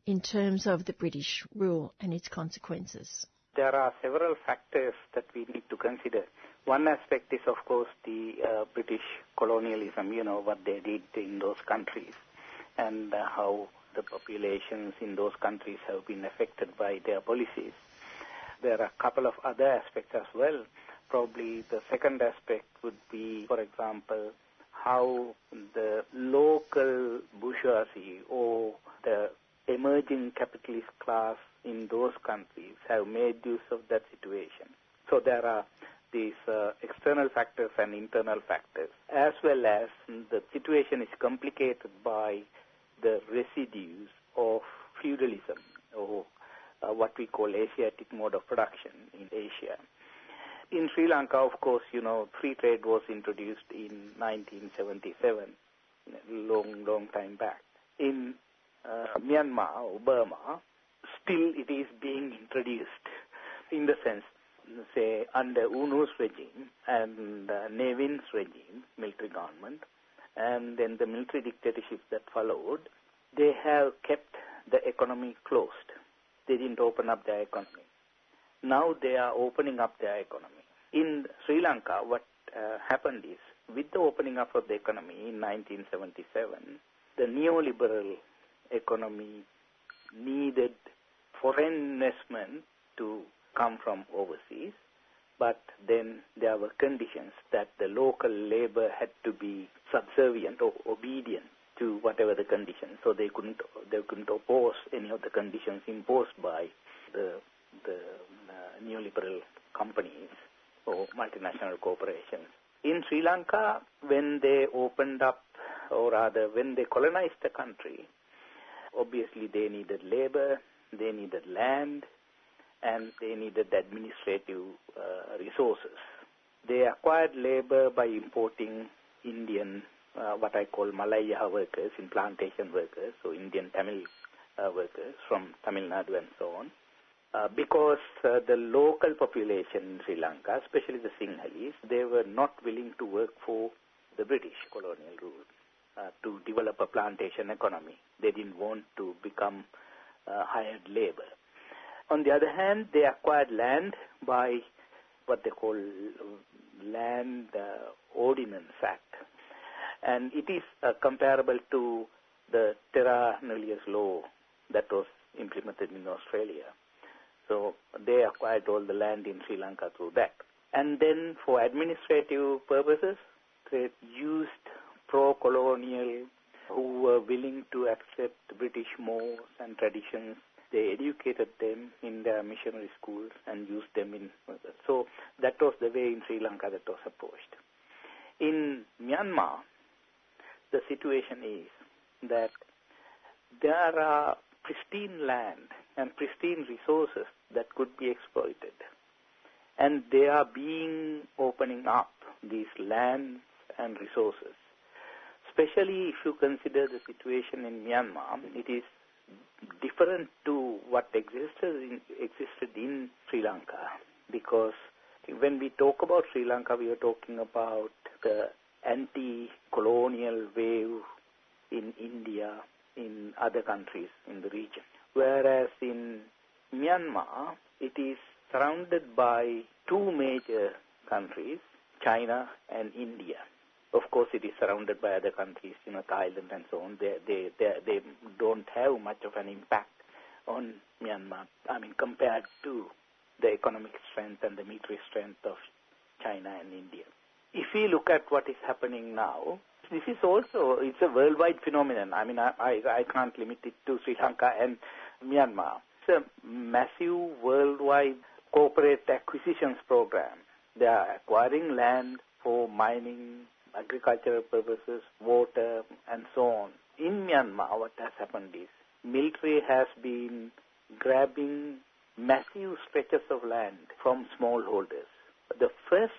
in terms of the British rule and its consequences? There are several factors that we need to consider. One aspect is, of course, the uh, British colonialism, you know, what they did in those countries and uh, how the populations in those countries have been affected by their policies. There are a couple of other aspects as well. Probably the second aspect would be, for example, how the local bourgeoisie or the emerging capitalist class in those countries have made use of that situation. So there are these uh, external factors and internal factors, as well as the situation is complicated by the residues of feudalism or uh, what we call Asiatic mode of production in Asia. In Sri Lanka, of course, you know, free trade was introduced in 1977, long, long time back. In uh, Myanmar or Burma, still it is being introduced in the sense, say, under U Nu's regime and uh, Ne Win's regime, military government, and then the military dictatorship that followed, they have kept the economy closed they didn't open up their economy. Now they are opening up their economy. In Sri Lanka, what uh, happened is, with the opening up of the economy in 1977, the neoliberal economy needed foreign investment to come from overseas, but then there were conditions that the local labor had to be subservient or obedient to whatever the conditions. So they couldn't they couldn't oppose any of the conditions imposed by the the uh, neoliberal companies or multinational corporations. In Sri Lanka, when they opened up, or rather when they colonized the country, obviously they needed labor, they needed land, and they needed administrative uh, resources. They acquired labor by importing Indian, uh, what I call Malaya workers, in plantation workers, so Indian Tamil uh, workers from Tamil Nadu and so on. Uh, because uh, the local population in Sri Lanka, especially the Sinhalese, they were not willing to work for the British colonial rule uh, to develop a plantation economy. They didn't want to become uh, hired labor. On the other hand, they acquired land by what they call Land uh, Ordinance Act. And it is uh, comparable to the Terra Nullius law that was implemented in Australia. So they acquired all the land in Sri Lanka through that. And then for administrative purposes, they used pro-colonial who were willing to accept British mores and traditions. They educated them in their missionary schools and used them in. So that was the way in Sri Lanka that was approached. In Myanmar, the situation is that there are pristine land and pristine resources that could be exploited. And they are being opening up these lands and resources. Especially if you consider the situation in Myanmar, it is different to what existed in, existed in Sri Lanka because when we talk about Sri Lanka, we are talking about the anti-colonial wave in India, in other countries in the region. Whereas in Myanmar, it is surrounded by two major countries, China and India. Of course, it is surrounded by other countries, you know, Thailand and so on. They, they, they, they don't have much of an impact on Myanmar, I mean, compared to the economic strength and the military strength of China and India. If we look at what is happening now, this is also, it's a worldwide phenomenon. I mean, I, I, I can't limit it to Sri Lanka and Myanmar. It's a massive worldwide corporate acquisitions program. They are acquiring land for mining, agricultural purposes, water, and so on. In Myanmar, what has happened is military has been grabbing massive stretches of land from smallholders. The first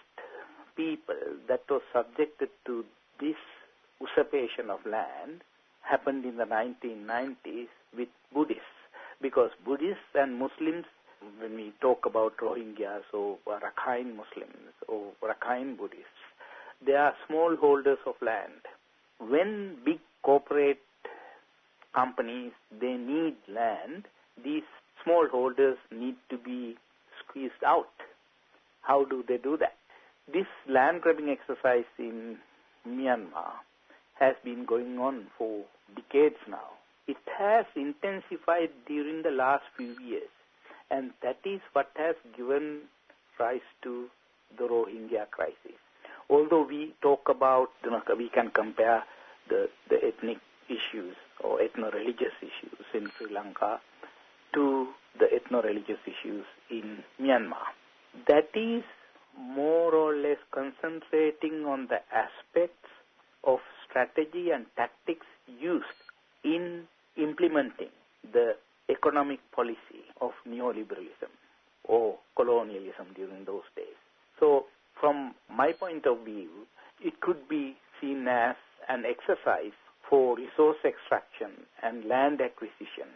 people uh, that were subjected to this usurpation of land happened in the 1990s with Buddhists because Buddhists and Muslims, when we talk about Rohingyas or Rakhine Muslims or Rakhine Buddhists, they are small holders of land. When big corporate companies, they need land, these small holders need to be squeezed out. How do they do that? This land grabbing exercise in Myanmar has been going on for decades now. It has intensified during the last few years, and that is what has given rise to the Rohingya crisis. Although we talk about, you know, we can compare the, the ethnic issues or ethno-religious issues in Sri Lanka to the ethno-religious issues in Myanmar. That is more or concentrating on the aspects of strategy and tactics used in implementing the economic policy of neoliberalism or colonialism during those days. So, from my point of view, it could be seen as an exercise for resource extraction and land acquisition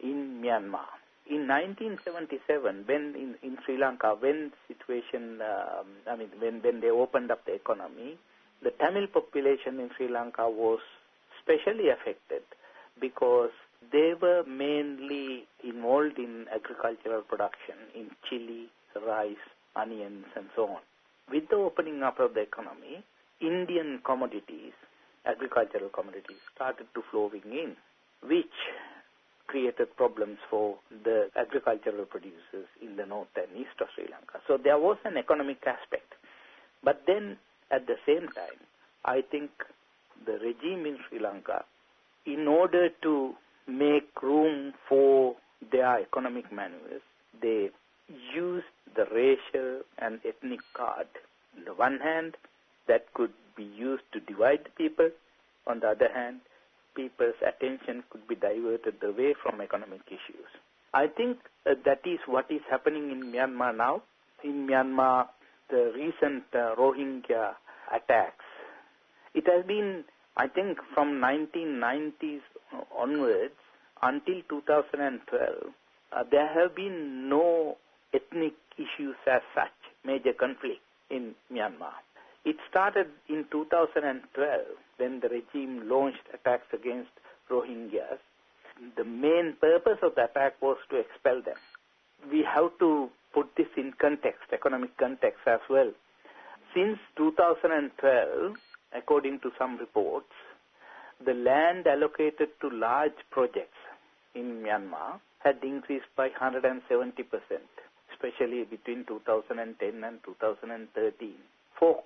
in Myanmar. In 1977, when in, in Sri Lanka, when situation, um, I mean, when, when they opened up the economy, the Tamil population in Sri Lanka was specially affected because they were mainly involved in agricultural production in chili, rice, onions and so on. With the opening up of the economy, Indian commodities, agricultural commodities, started to flowing in, which created problems for the agricultural producers in the north and east of Sri Lanka. So there was an economic aspect. But then, at the same time, I think the regime in Sri Lanka, in order to make room for their economic maneuvers, they used the racial and ethnic card. On the one hand, that could be used to divide the people. On the other hand, people's attention could be diverted away from economic issues. I think uh, that is what is happening in Myanmar now. In Myanmar, the recent uh, Rohingya attacks, it has been, I think, from 1990s onwards until 2012, uh, there have been no ethnic issues as such, major conflict in Myanmar. It started in 2012 when the regime launched attacks against Rohingyas. The main purpose of the attack was to expel them. We have to put this in context, economic context as well. Since 2012, according to some reports, the land allocated to large projects in Myanmar had increased by 170%, especially between 2010 and 2013. For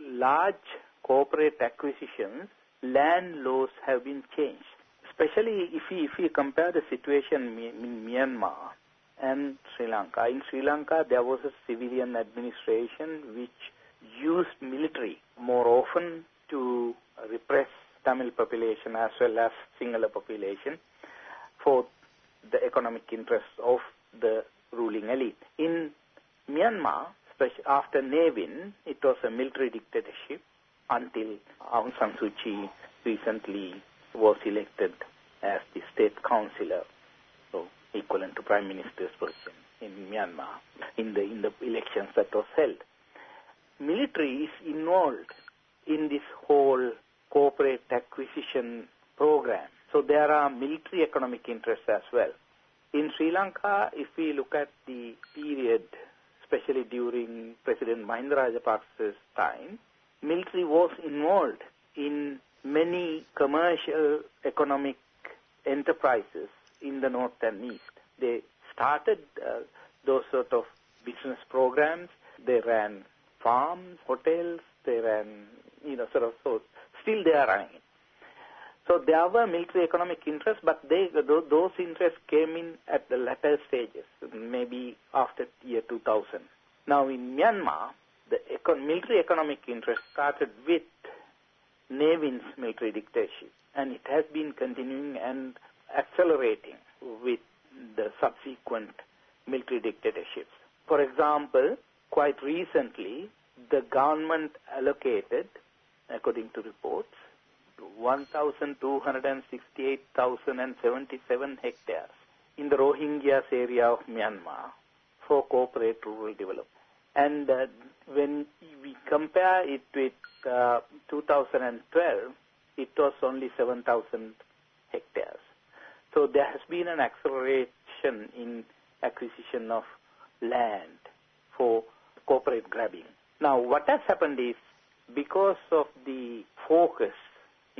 large corporate acquisitions, land laws have been changed. Especially if we, if we compare the situation in Myanmar and Sri Lanka. In Sri Lanka, there was a civilian administration which used military more often to repress Tamil population as well as Sinhala population for the economic interests of the ruling elite. In Myanmar, after Ne Win, it was a military dictatorship until Aung San Suu Kyi recently was elected as the state councillor, so equivalent to prime minister's position in Myanmar in the in the elections that was held. Military is involved in this whole corporate acquisition program. So there are military economic interests as well. In Sri Lanka, if we look at the period, especially during President Mahinda Rajapaksa's time, military was involved in many commercial economic enterprises in the north and east. They started uh, those sort of business programs. They ran farms, hotels. They ran, you know, sort of so. Still, they are running. So there were military economic interests, but they, those interests came in at the latter stages, maybe after year 2000. Now in Myanmar, the military economic interest started with Ne Win's military dictatorship, and it has been continuing and accelerating with the subsequent military dictatorships. For example, quite recently, the government allocated, according to reports, 1,268,077 hectares in the Rohingyas area of Myanmar for corporate rural development. And uh, when we compare it with uh, 2012, it was only 7,000 hectares. So there has been an acceleration in acquisition of land for corporate grabbing. Now, what has happened is because of the focus,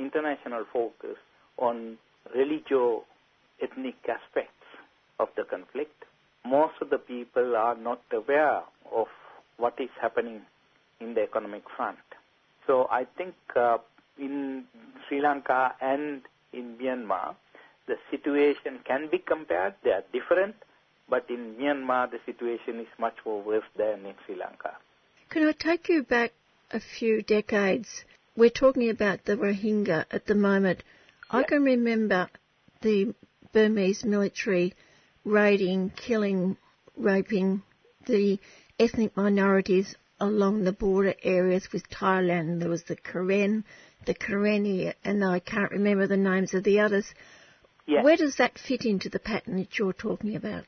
international focus on religio-ethnic aspects of the conflict, most of the people are not aware of what is happening in the economic front. So I think uh, in Sri Lanka and in Myanmar, the situation can be compared. They are different, but in Myanmar, the situation is much more worse than in Sri Lanka. Can I take you back a few decades? We're talking about the Rohingya at the moment. Yeah. I can remember the Burmese military raiding, killing, raping the ethnic minorities along the border areas with Thailand. There was the Karen, the Karenni, and I can't remember the names of the others. Yeah. Where does that fit into the pattern that you're talking about?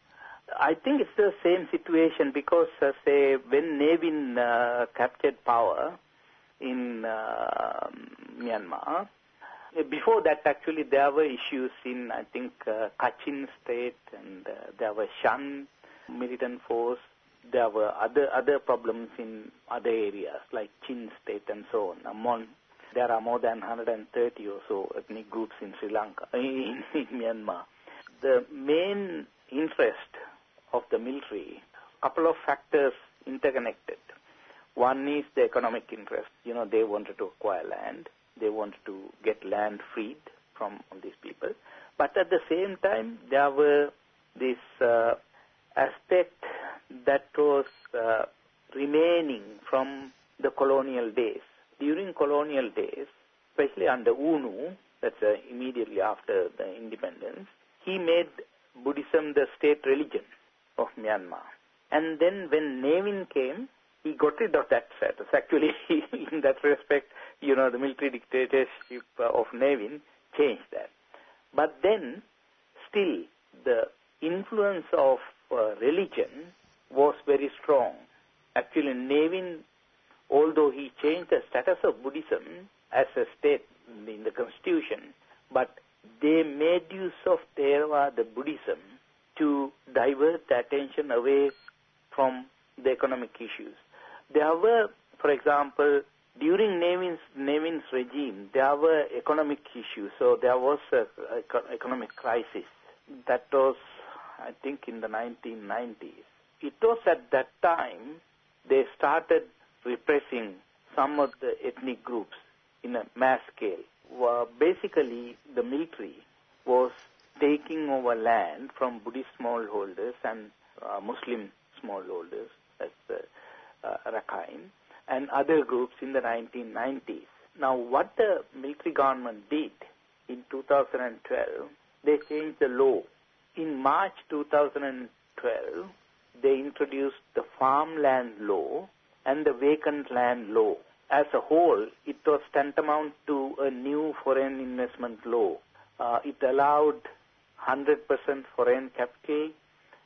I think it's the same situation because, uh, say, when Ne Win uh, captured power in uh, Myanmar, before that, actually, there were issues in, I think, uh, Kachin state, and uh, there were Shan militant force, there were other other problems in other areas like Chin State and so on. Among there are more than 130 or so ethnic groups in Sri Lanka, in, in Myanmar. The main interest of the military, couple of factors interconnected. One is the economic interest. You know, they wanted to acquire land. They wanted to get land freed from these people. But at the same time, there were this uh, aspect that was uh, remaining from the colonial days. During colonial days, especially under U Nu, that's uh, immediately after the independence, he made Buddhism the state religion of Myanmar. And then when Ne came, he got rid of that status. Actually, in that respect, you know, the military dictatorship of Ne Win changed that. But then, still, the influence of uh, religion was very strong. Actually, Ne Win, although he changed the status of Buddhism as a state in the constitution, but they made use of Theravada Buddhism to divert the attention away from the economic issues. There were, for example, during Ne Win's regime, there were economic issues. So there was an economic crisis. That was, I think, in the 1990s. It was at that time they started repressing some of the ethnic groups in a mass scale. Well, basically, the military was taking over land from Buddhist smallholders and uh, Muslim smallholders, Rakhine, and other groups in the 1990s. Now, what the military government did in 2012, they changed the law. In March 2012, they introduced the farmland law and the vacant land law. As a whole, it was tantamount to a new foreign investment law. Uh, it allowed 100% foreign capital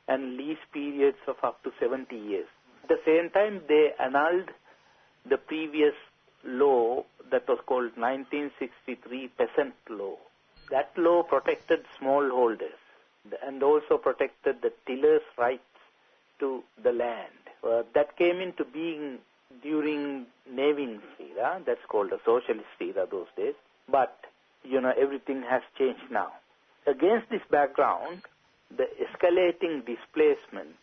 and lease periods of up to 70 years. At the same time, they annulled the previous law that was called 1963 Peasant Law. That law protected smallholders and also protected the tillers' rights to the land. Uh, that came into being during Ne Win's era. That's called a socialist era those days. But, you know, everything has changed now. Against this background, the escalating displacement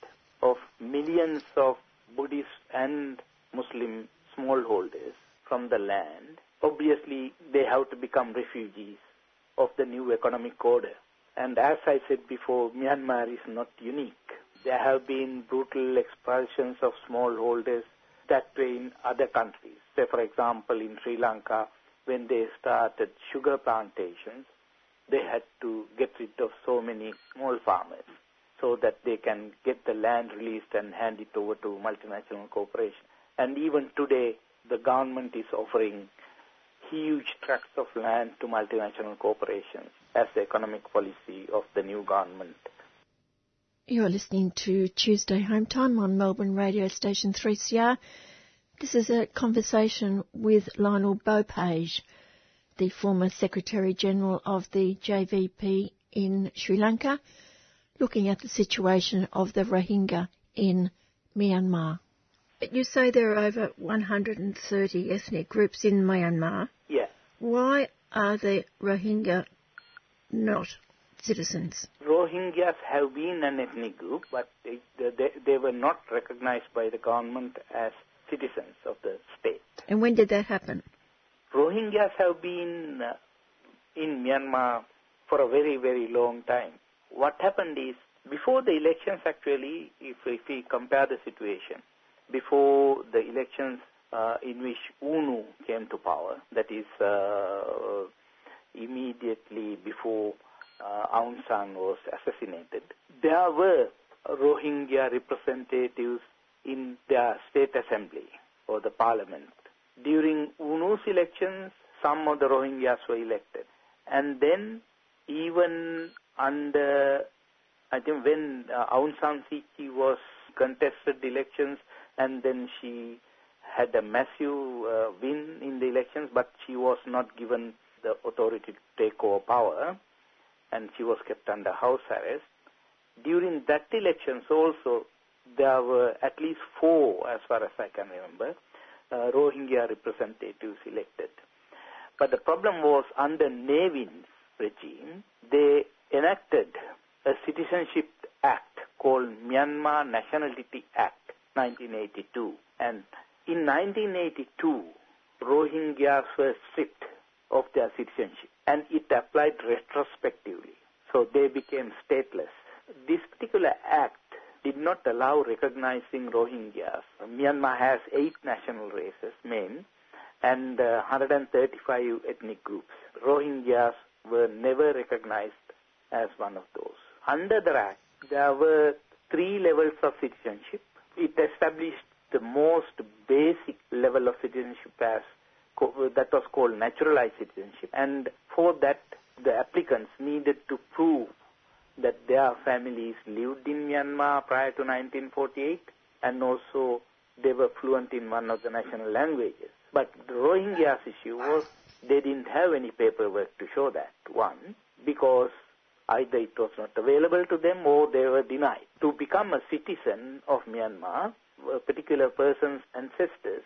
of millions of Buddhist and Muslim smallholders from the land, obviously they have to become refugees of the new economic order. And as I said before, Myanmar is not unique. There have been brutal expulsions of smallholders that way in other countries. Say, for example, in Sri Lanka, when they started sugar plantations, they had to get rid of so many small farmers so that they can get the land released and hand it over to multinational corporations. And even today, the government is offering huge tracts of land to multinational corporations as the economic policy of the new government. You're listening to Tuesday Home Time on Melbourne radio station 3CR. This is a conversation with Lionel Bopage, the former Secretary General of the JVP in Sri Lanka, looking at the situation of the Rohingya in Myanmar. But you say there are over 130 ethnic groups in Myanmar. Yeah. Why are the Rohingya not citizens? Rohingyas have been an ethnic group, but they, they, they were not recognized by the government as citizens of the state. And when did that happen? Rohingyas have been uh, in Myanmar for a very, very long time. What happened is, before the elections actually, if, if we compare the situation, before the elections uh, in which U Nu came to power, that is uh, immediately before uh, Aung San was assassinated, there were Rohingya representatives in their state assembly or the parliament. During U Nu's elections, some of the Rohingyas were elected. And then even under, I think when uh, Aung San Suu Kyi was contested elections and then she had a massive uh, win in the elections, but she was not given the authority to take over power and she was kept under house arrest. During that elections also, there were at least four, as far as I can remember, uh, Rohingya representatives elected. But the problem was under Ne Win's regime, they enacted a citizenship act called Myanmar Nationality Act 1982. And in 1982, Rohingyas were stripped of their citizenship and it applied retrospectively. So they became stateless. This particular act did not allow recognizing Rohingyas. Myanmar has eight national races, men, and uh, 135 ethnic groups. Rohingyas were never recognized as one of those. Under the act, there were three levels of citizenship. It established the most basic level of citizenship as that was called naturalized citizenship. And for that, the applicants needed to prove that their families lived in Myanmar prior to 1948 and also they were fluent in one of the national languages. But the Rohingyas issue was they didn't have any paperwork to show that. One, because either it was not available to them or they were denied. To become a citizen of Myanmar, a particular person's ancestors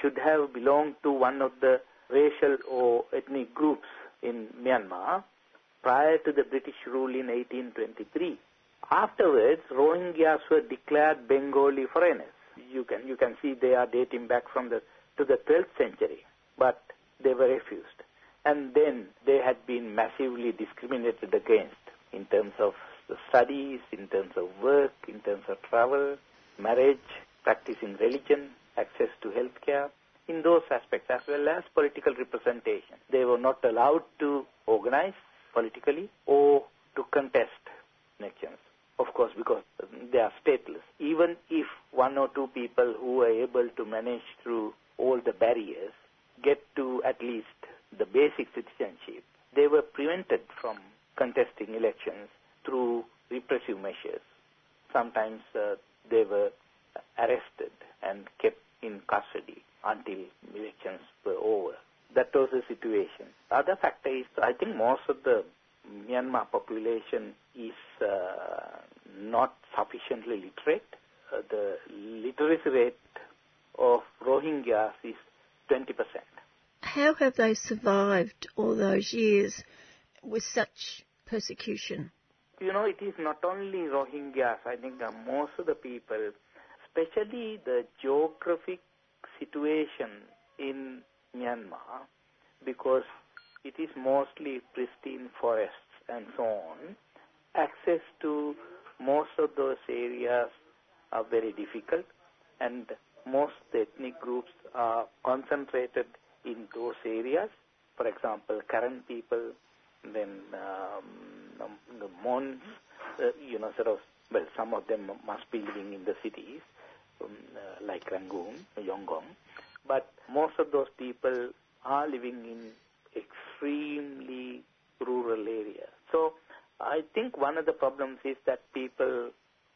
should have belonged to one of the racial or ethnic groups in Myanmar prior to the British rule in 1823. Afterwards, Rohingyas were declared Bengali foreigners. You can, you can see they are dating back from the, to the 12th century, but they were refused. And then they had been massively discriminated against in terms of the studies, in terms of work, in terms of travel, marriage, practicing religion, access to health care, in those aspects, as well as political representation. They were not allowed to organize politically or to contest elections. Of course, because they are stateless. Even if one or two people who are able to manage through all the barriers get to at least the basic citizenship, they were prevented from contesting elections through repressive measures. Sometimes uh, they were arrested and kept in custody until elections were over. That was the situation. Other factor is, I think most of the Myanmar population is uh, not sufficiently literate. Uh, the literacy rate of Rohingyas is 20%. How have they survived all those years with such persecution? You know, it is not only Rohingyas. I think uh, most of the people especially the geographic situation in Myanmar, because it is mostly pristine forests and so on, access to most of those areas are very difficult and most ethnic groups are concentrated in those areas. For example, Karen people, then um, the Mons, uh, you know, sort of, well, some of them must be living in the cities um, uh, like Rangoon, Yangon. But most of those people are living in extremely rural areas. So I think one of the problems is that people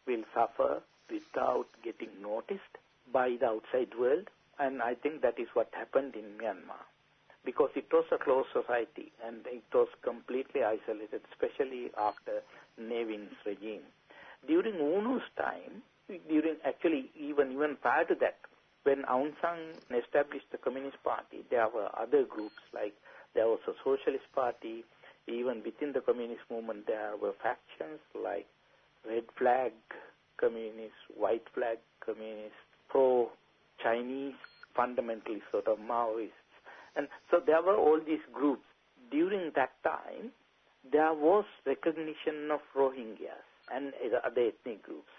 will suffer without getting noticed by the outside world. And I think that is what happened in Myanmar. Because it was a closed society and it was completely isolated, especially after Ne Win's regime. During U Nu's time, during actually even even prior to that, when Aung San established the Communist Party, there were other groups like there was a Socialist Party. Even within the Communist movement, there were factions like Red Flag Communist, White Flag Communists, pro-Chinese, fundamentally sort of Maoists. And so there were all these groups. During that time, there was recognition of Rohingyas and other ethnic groups.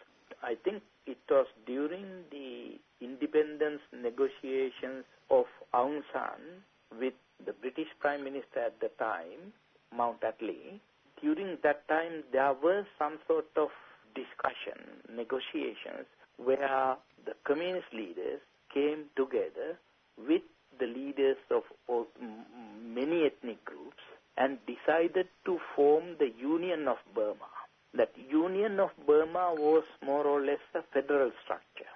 I think it was during the independence negotiations of Aung San with the British Prime Minister at the time, Mount Attlee. During that time, there were some sort of discussion, negotiations, where the communist leaders came together with the leaders of many ethnic groups and decided to form the Union of Burma that Union of Burma was more or less a federal structure.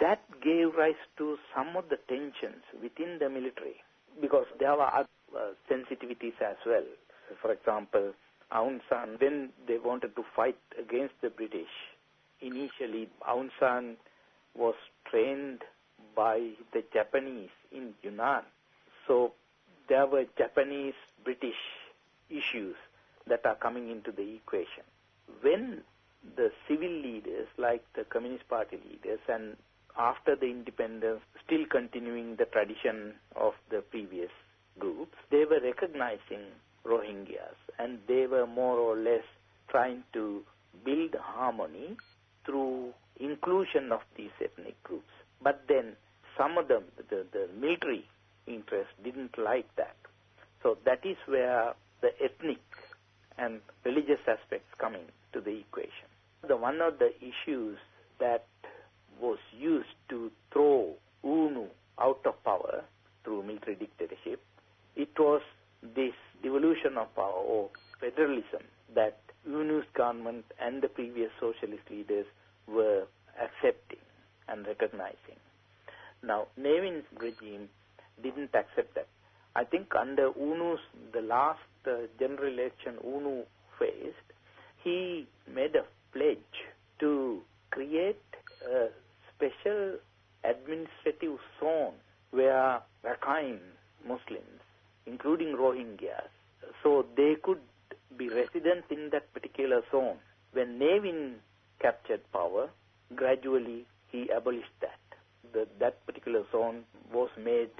That gave rise to some of the tensions within the military because there were other uh, sensitivities as well. For example, Aung San, when they wanted to fight against the British, initially Aung San was trained by the Japanese in Yunnan. So there were Japanese British issues that are coming into the equation. When the civil leaders, like the Communist Party leaders, and after the independence, still continuing the tradition of the previous groups, they were recognizing Rohingyas and they were more or less trying to build harmony through inclusion of these ethnic groups. But then some of them, the, the military interest didn't like that. So that is where the ethnic and religious aspects come in to the equation. The one of the issues that was used to throw U Nu out of power through military dictatorship, it was this devolution of power or federalism that U Nu's government and the previous socialist leaders were accepting and recognizing. Now, Ne Win's regime didn't accept that. I think under U Nu's, the last uh, general election U Nu faced, he made a pledge to create a special administrative zone where Rakhine Muslims, including Rohingyas, so they could be resident in that particular zone. When Ne Win captured power, gradually he abolished that. The, that particular zone was made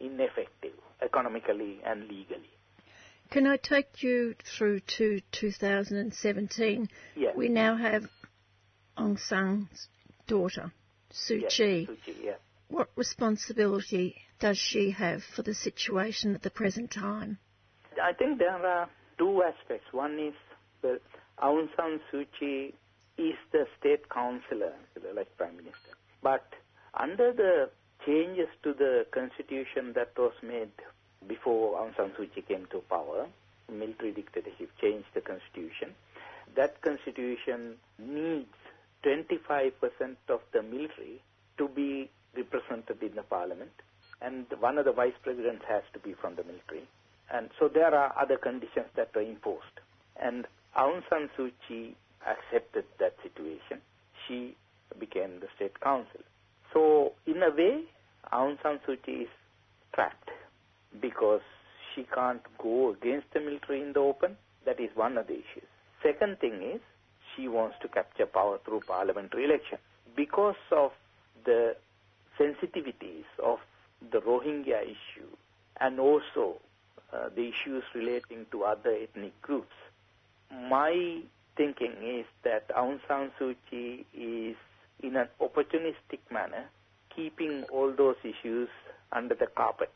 ineffective economically and legally. Can I take you through to 2017? Yes. We now have Aung San's daughter, Suu Yes, Kyi. Suu Kyi, yeah. What responsibility does she have for the situation at the present time? I think there are two aspects. One is the Aung San Suu Kyi is the state councillor, like Prime Minister. But under the changes to the constitution that was made before Aung San Suu Kyi came to power, military dictatorship changed the constitution. That constitution needs 25% of the military to be represented in the parliament, and one of the vice presidents has to be from the military. And so there are other conditions that were imposed. And Aung San Suu Kyi accepted that situation. She became the state council. So in a way, Aung San Suu Kyi is trapped because she can't go against the military in the open. That is one of the issues. Second thing is she wants to capture power through parliamentary election. Because of the sensitivities of the Rohingya issue and also uh, the issues relating to other ethnic groups, my thinking is that Aung San Suu Kyi is in an opportunistic manner keeping all those issues under the carpet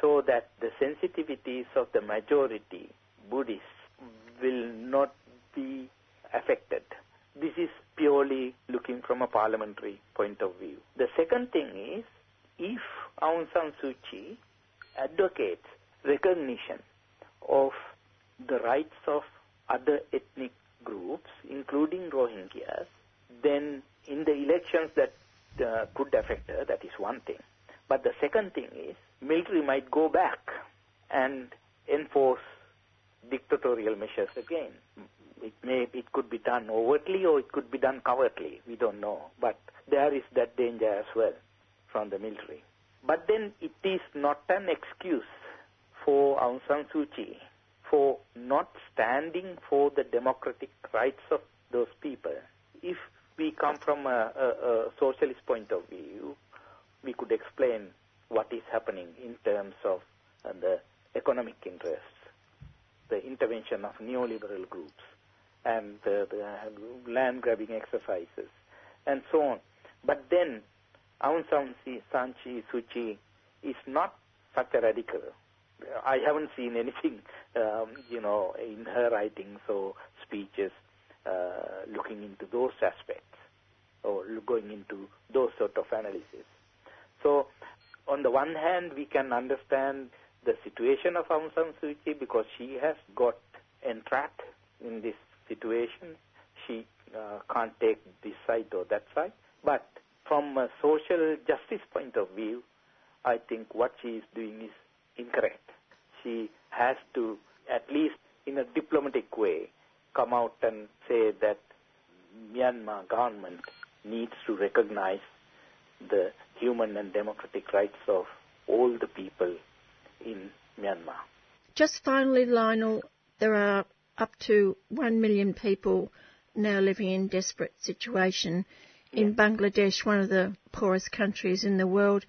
so that the sensitivities of the majority Buddhists will not be affected. This is purely looking from a parliamentary point of view. The second thing is, if Aung San Suu Kyi advocates recognition of the rights of other ethnic groups, including Rohingyas, then in the elections that uh, could affect her, that is one thing. But the second thing is, military might go back and enforce dictatorial measures again. It may, it could be done overtly or it could be done covertly. We don't know. But there is that danger as well from the military. But then it is not an excuse for Aung San Suu Kyi for not standing for the democratic rights of those people. If we come from a, a, a socialist point of view, we could explain what is happening in terms of uh, the economic interests, the intervention of neoliberal groups, and the, the land grabbing exercises, and so on. But then Aung San Suu Kyi is not such a radical. I haven't seen anything, um, you know, in her writings or speeches uh, looking into those aspects or going into those sort of analysis. So, on the one hand, we can understand the situation of Aung San Suu Kyi because she has got entrapped in this situation. She uh, can't take this side or that side. But from a social justice point of view, I think what she is doing is incorrect. She has to, at least in a diplomatic way, come out and say that Myanmar government needs to recognize the human and democratic rights of all the people in Myanmar. Just finally, Lionel, there are up to one million people now living in desperate situation in Bangladesh, one of the poorest countries in the world.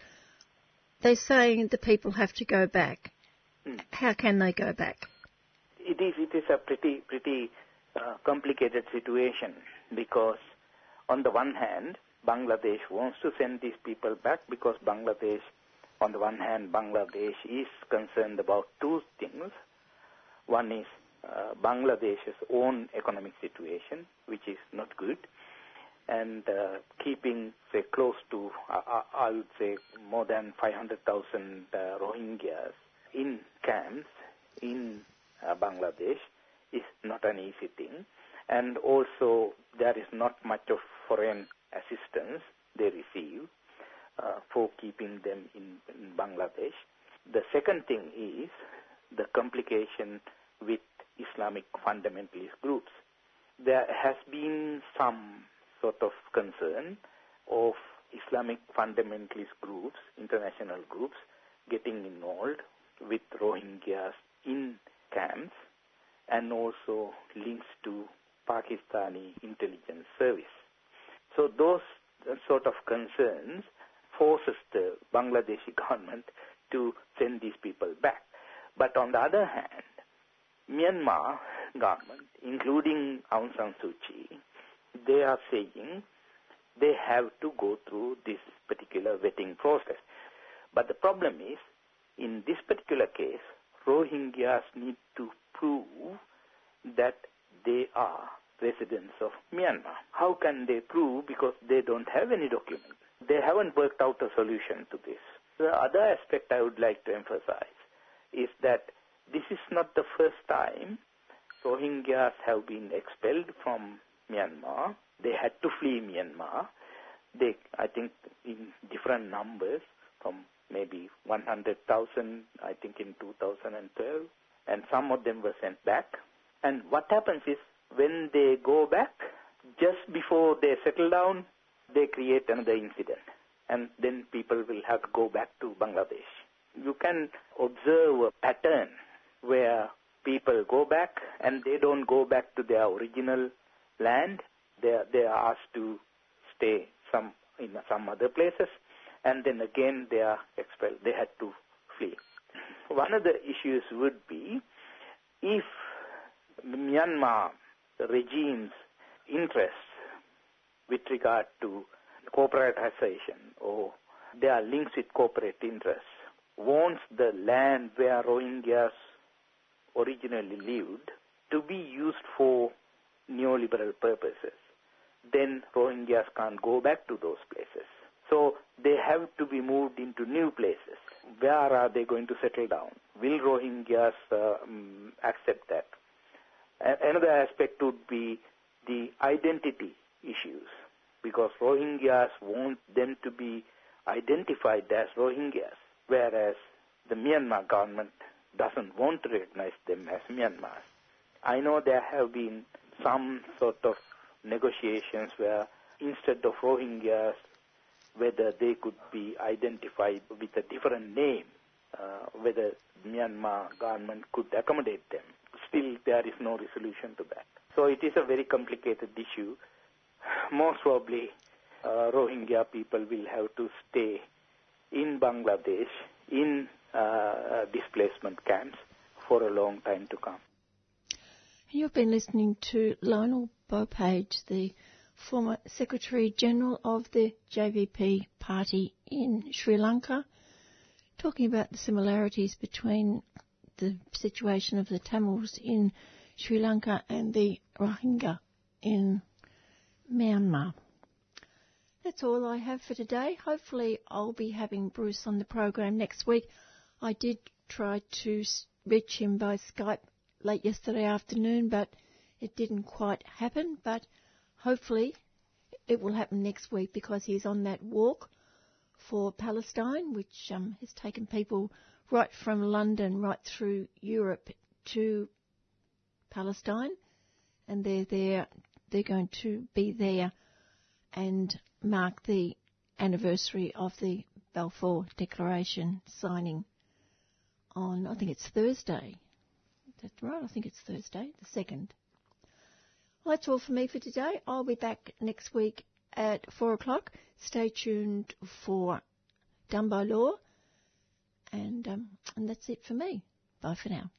They're saying the people have to go back. Mm. How can they go back? It is it is a pretty pretty uh, complicated situation because on the one hand, Bangladesh wants to send these people back because Bangladesh, on the one hand, Bangladesh is concerned about two things. One is uh, Bangladesh's own economic situation, which is not good, and uh, keeping, say, close to, uh, I would say, more than 500,000 uh, Rohingyas in camps in uh, Bangladesh is not an easy thing. And also, there is not much of foreign assistance they receive uh, for keeping them in, in Bangladesh. The second thing is the complication with Islamic fundamentalist groups. There has been some sort of concern of Islamic fundamentalist groups, international groups, getting involved with Rohingyas in camps and also links to Pakistani intelligence service. So those sort of concerns forces the Bangladeshi government to send these people back. But on the other hand, Myanmar government, including Aung San Suu Kyi, they are saying they have to go through this particular vetting process. But the problem is, in this particular case, Rohingyas need to prove that they are residents of Myanmar. How can they prove? Because they don't have any documents. They haven't worked out a solution to this. The other aspect I would like to emphasize is that this is not the first time Rohingyas have been expelled from Myanmar. They had to flee Myanmar. They, I think, in different numbers, from maybe 100,000, I think, in 2012, and some of them were sent back. And what happens is, when they go back, just before they settle down, they create another incident. And then people will have to go back to Bangladesh. You can observe a pattern where people go back and they don't go back to their original land. They are, they are asked to stay some in some other places, and then again they are expelled. They had to flee. One of the issues would be if Myanmar regime's interests with regard to corporatization or their links with corporate interests wants the land where Rohingyas originally lived to be used for neoliberal purposes, then Rohingyas can't go back to those places. So they have to be moved into new places. Where are they going to settle down? Will Rohingyas uh, um, accept that? Another aspect would be the identity issues, because Rohingyas want them to be identified as Rohingyas, whereas the Myanmar government doesn't want to recognize them as Myanmar. I know there have been some sort of negotiations where instead of Rohingyas, whether they could be identified with a different name, uh, whether Myanmar government could accommodate them. Still, there is no resolution to that. So it is a very complicated issue. Most probably, uh, Rohingya people will have to stay in Bangladesh in uh, displacement camps for a long time to come. You've been listening to Lionel Bopage, the former Secretary General of the JVP party in Sri Lanka, talking about the similarities between the situation of the Tamils in Sri Lanka and the Rohingya in Myanmar. That's all I have for today. Hopefully, I'll be having Bruce on the program next week. I did try to reach him by Skype late yesterday afternoon, but it didn't quite happen. But hopefully, it will happen next week because he's on that walk for Palestine, which um, has taken people right from London right through Europe to Palestine, and they're there they're going to be there and mark the anniversary of the Balfour Declaration signing on, I think it's Thursday. Right, I think it's Thursday, the 2nd. Well, that's all for me for today. I'll be back next week at 4 o'clock. Stay tuned for Done by Law. And, um, and that's it for me. Bye for now.